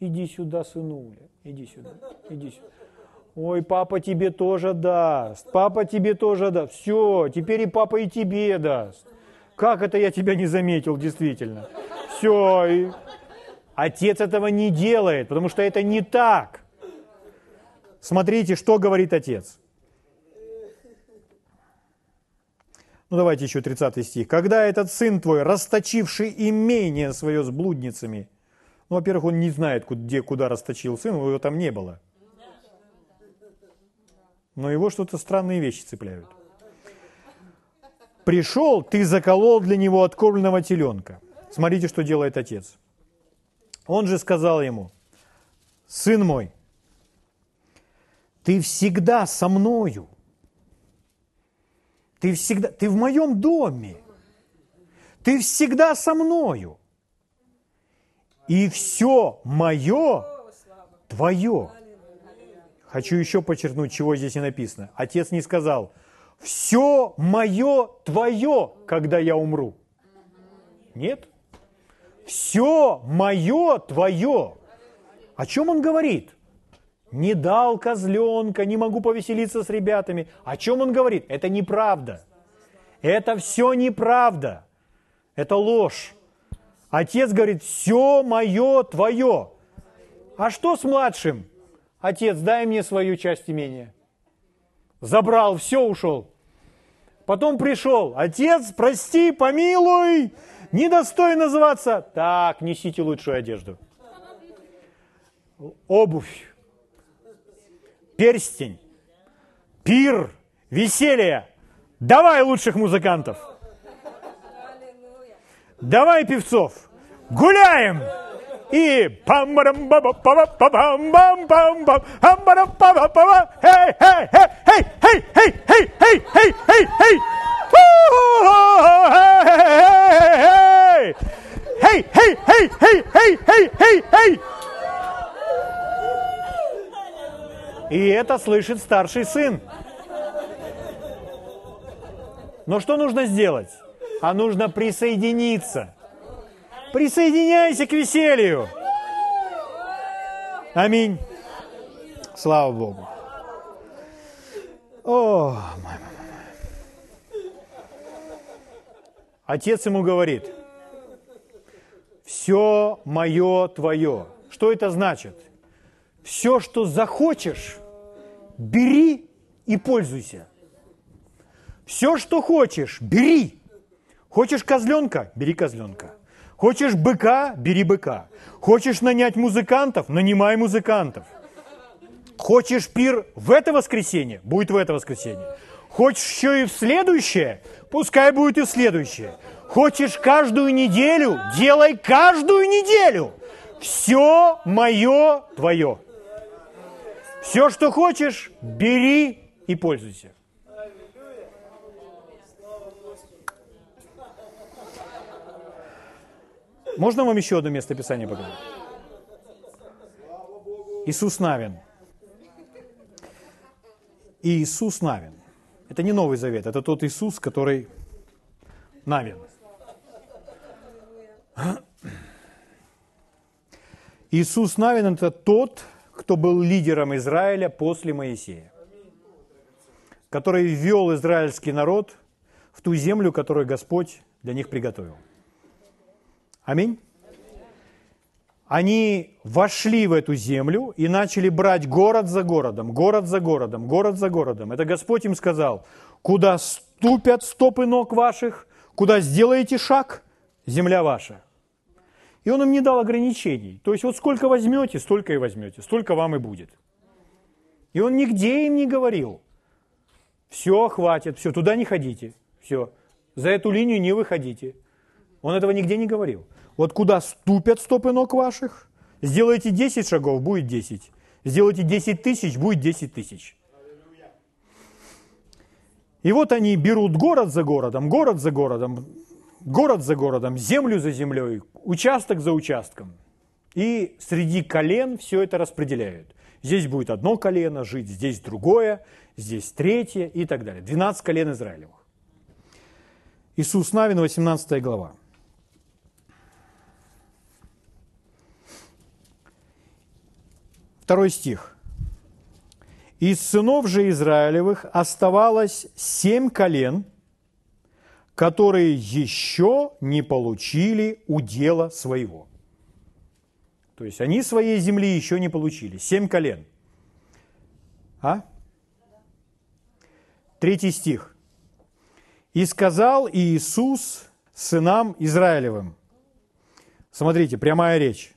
«Иди сюда, сынуля, иди сюда, иди сюда». Ой, папа тебе тоже даст, папа тебе тоже даст. Все, теперь и папа и тебе даст. Как это я тебя не заметил, действительно? Все. И... Отец этого не делает, потому что это не так. Смотрите, что говорит отец. Ну давайте еще 30 стих. «Когда этот сын твой, расточивший имение свое с блудницами, ну, во-первых, он не знает, где, куда расточил сын, его там не было. Но его что-то странные вещи цепляют. Пришел, ты заколол для него откормленного теленка. Смотрите, что делает отец. Он же сказал ему, сын мой, ты всегда со мною. Ты всегда, ты в моем доме. Ты всегда со мною. И все мое твое. Хочу еще подчеркнуть, чего здесь не написано. Отец не сказал, все мое твое, когда я умру. Нет. Все мое твое. О чем он говорит? Не дал козленка, не могу повеселиться с ребятами. О чем он говорит? Это неправда. Это все неправда. Это ложь. Отец говорит, все мое твое. А что с младшим? Отец, дай мне свою часть имения. Забрал, все, ушел. Потом пришел, отец, прости, помилуй, недостоин называться. Так, несите лучшую одежду. Обувь, перстень, пир, веселье. Давай лучших музыкантов. Давай певцов. Гуляем! И пам барам ба ба па па пам бам бам бам пам барам па па па Эй, эй, эй, эй, эй, эй, эй, эй, эй, эй, эй! Эй, эй, эй, эй, эй, эй, эй, эй! И это слышит старший сын. Но что нужно сделать? А нужно присоединиться. Присоединяйся к веселью. Аминь. Слава Богу. О, мой, Отец ему говорит, все мое твое. Что это значит? Все, что захочешь, бери и пользуйся. Все, что хочешь, бери. Хочешь козленка? Бери козленка. Хочешь быка? Бери быка. Хочешь нанять музыкантов? Нанимай музыкантов. Хочешь пир в это воскресенье? Будет в это воскресенье. Хочешь еще и в следующее? Пускай будет и в следующее. Хочешь каждую неделю? Делай каждую неделю. Все мое твое. Все, что хочешь, бери и пользуйся. Можно вам еще одно место Писания показать? Иисус Навин. Иисус Навин. Это не Новый Завет, это тот Иисус, который Навин. Иисус Навин – это тот, кто был лидером Израиля после Моисея, который ввел израильский народ в ту землю, которую Господь для них приготовил. Аминь. Они вошли в эту землю и начали брать город за городом, город за городом, город за городом. Это Господь им сказал, куда ступят стопы ног ваших, куда сделаете шаг, земля ваша. И он им не дал ограничений. То есть вот сколько возьмете, столько и возьмете, столько вам и будет. И он нигде им не говорил, все, хватит, все, туда не ходите, все, за эту линию не выходите. Он этого нигде не говорил. Вот куда ступят стопы ног ваших, сделайте 10 шагов, будет 10. Сделайте 10 тысяч, будет 10 тысяч. И вот они берут город за городом, город за городом, город за городом, землю за землей, участок за участком. И среди колен все это распределяют. Здесь будет одно колено жить, здесь другое, здесь третье и так далее. 12 колен Израилевых. Иисус Навин, 18 глава. Второй стих. Из сынов же Израилевых оставалось семь колен, которые еще не получили удела своего. То есть они своей земли еще не получили. Семь колен. А? Третий стих. «И сказал Иисус сынам Израилевым». Смотрите, прямая речь.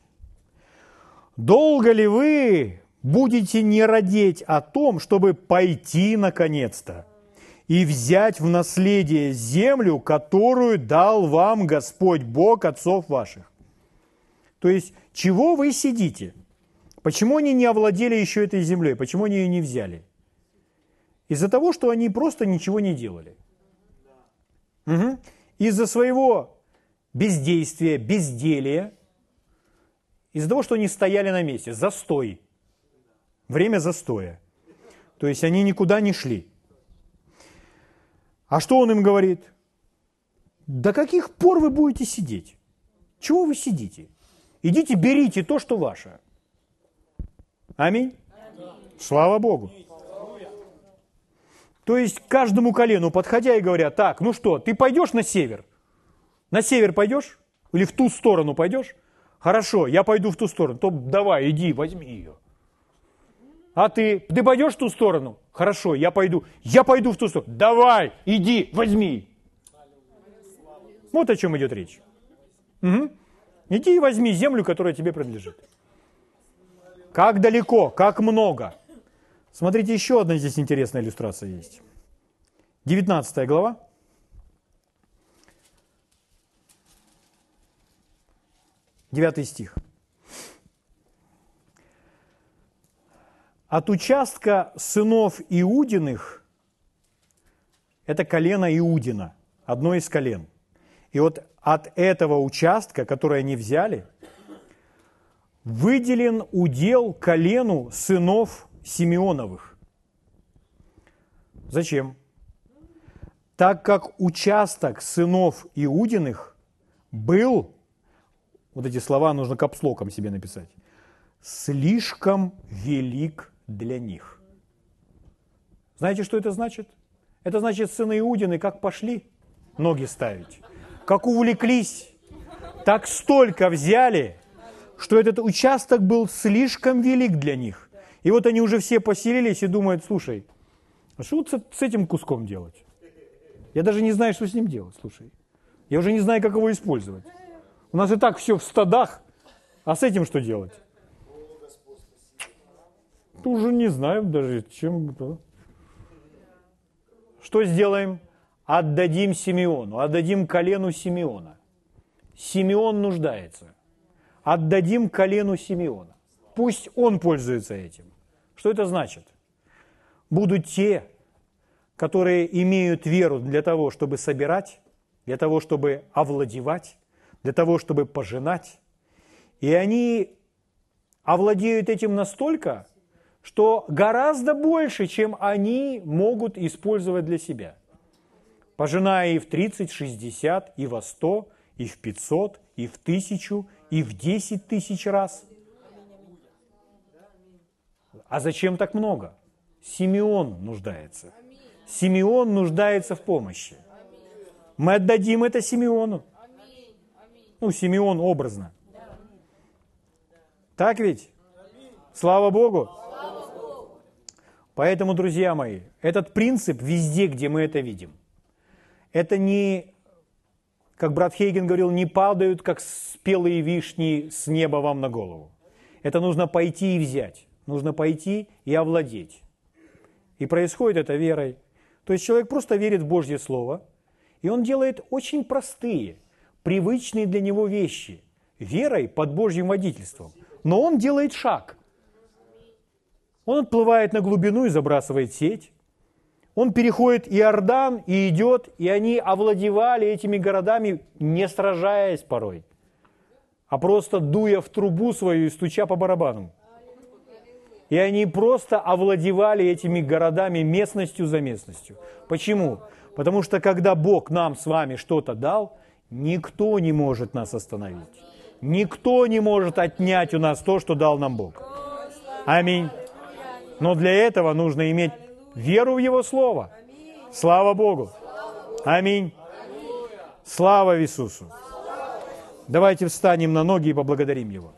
«Долго ли вы будете не родить о том, чтобы пойти наконец-то и взять в наследие землю, которую дал вам Господь Бог отцов ваших?» То есть, чего вы сидите? Почему они не овладели еще этой землей? Почему они ее не взяли? Из-за того, что они просто ничего не делали. Угу. Из-за своего бездействия, безделия, из-за того, что они стояли на месте, застой, время застоя. То есть они никуда не шли. А что он им говорит? До каких пор вы будете сидеть? Чего вы сидите? Идите, берите то, что ваше. Аминь. Слава Богу. То есть каждому колену подходя и говоря, так, ну что, ты пойдешь на север? На север пойдешь? Или в ту сторону пойдешь? Хорошо, я пойду в ту сторону. То давай, иди, возьми ее. А ты, ты пойдешь в ту сторону? Хорошо, я пойду. Я пойду в ту сторону. Давай, иди, возьми. Вот о чем идет речь. Угу. Иди и возьми землю, которая тебе принадлежит. Как далеко, как много. Смотрите, еще одна здесь интересная иллюстрация есть. 19 глава. Девятый стих. От участка сынов Иудиных, это колено Иудина, одно из колен. И вот от этого участка, который они взяли, выделен удел колену сынов Симеоновых. Зачем? Так как участок сынов Иудиных был, вот эти слова нужно капслоком себе написать, слишком велик для них. Знаете, что это значит? Это значит, сыны Иудины как пошли ноги ставить, как увлеклись, так столько взяли, что этот участок был слишком велик для них. И вот они уже все поселились и думают, слушай, а что вот с этим куском делать? Я даже не знаю, что с ним делать, слушай. Я уже не знаю, как его использовать. У нас и так все в стадах, а с этим что делать? Уже не знаю даже, чем... Что сделаем? Отдадим Симеону, отдадим колену Симеона. Симеон нуждается. Отдадим колену Симеона. Пусть он пользуется этим. Что это значит? Будут те, которые имеют веру для того, чтобы собирать, для того, чтобы овладевать, для того, чтобы пожинать. И они овладеют этим настолько, что гораздо больше, чем они могут использовать для себя. Пожиная и в 30, 60, и во 100, и в 500, и в 1000, и в 10 тысяч раз – а зачем так много? Симеон нуждается. Симеон нуждается в помощи. Мы отдадим это Симеону. Ну, Симеон образно. Так ведь? Слава Богу. Поэтому, друзья мои, этот принцип везде, где мы это видим, это не, как брат Хейген говорил, не падают, как спелые вишни с неба вам на голову. Это нужно пойти и взять. Нужно пойти и овладеть. И происходит это верой. То есть человек просто верит в Божье Слово, и он делает очень простые, привычные для него вещи, верой под Божьим водительством. Но он делает шаг. Он отплывает на глубину и забрасывает сеть. Он переходит Иордан и идет, и они овладевали этими городами, не сражаясь порой, а просто дуя в трубу свою и стуча по барабану. И они просто овладевали этими городами местностью за местностью. Почему? Потому что когда Бог нам с вами что-то дал, никто не может нас остановить. Никто не может отнять у нас то, что дал нам Бог. Аминь. Но для этого нужно иметь веру в Его Слово. Слава Богу. Аминь. Слава Иисусу. Давайте встанем на ноги и поблагодарим Его.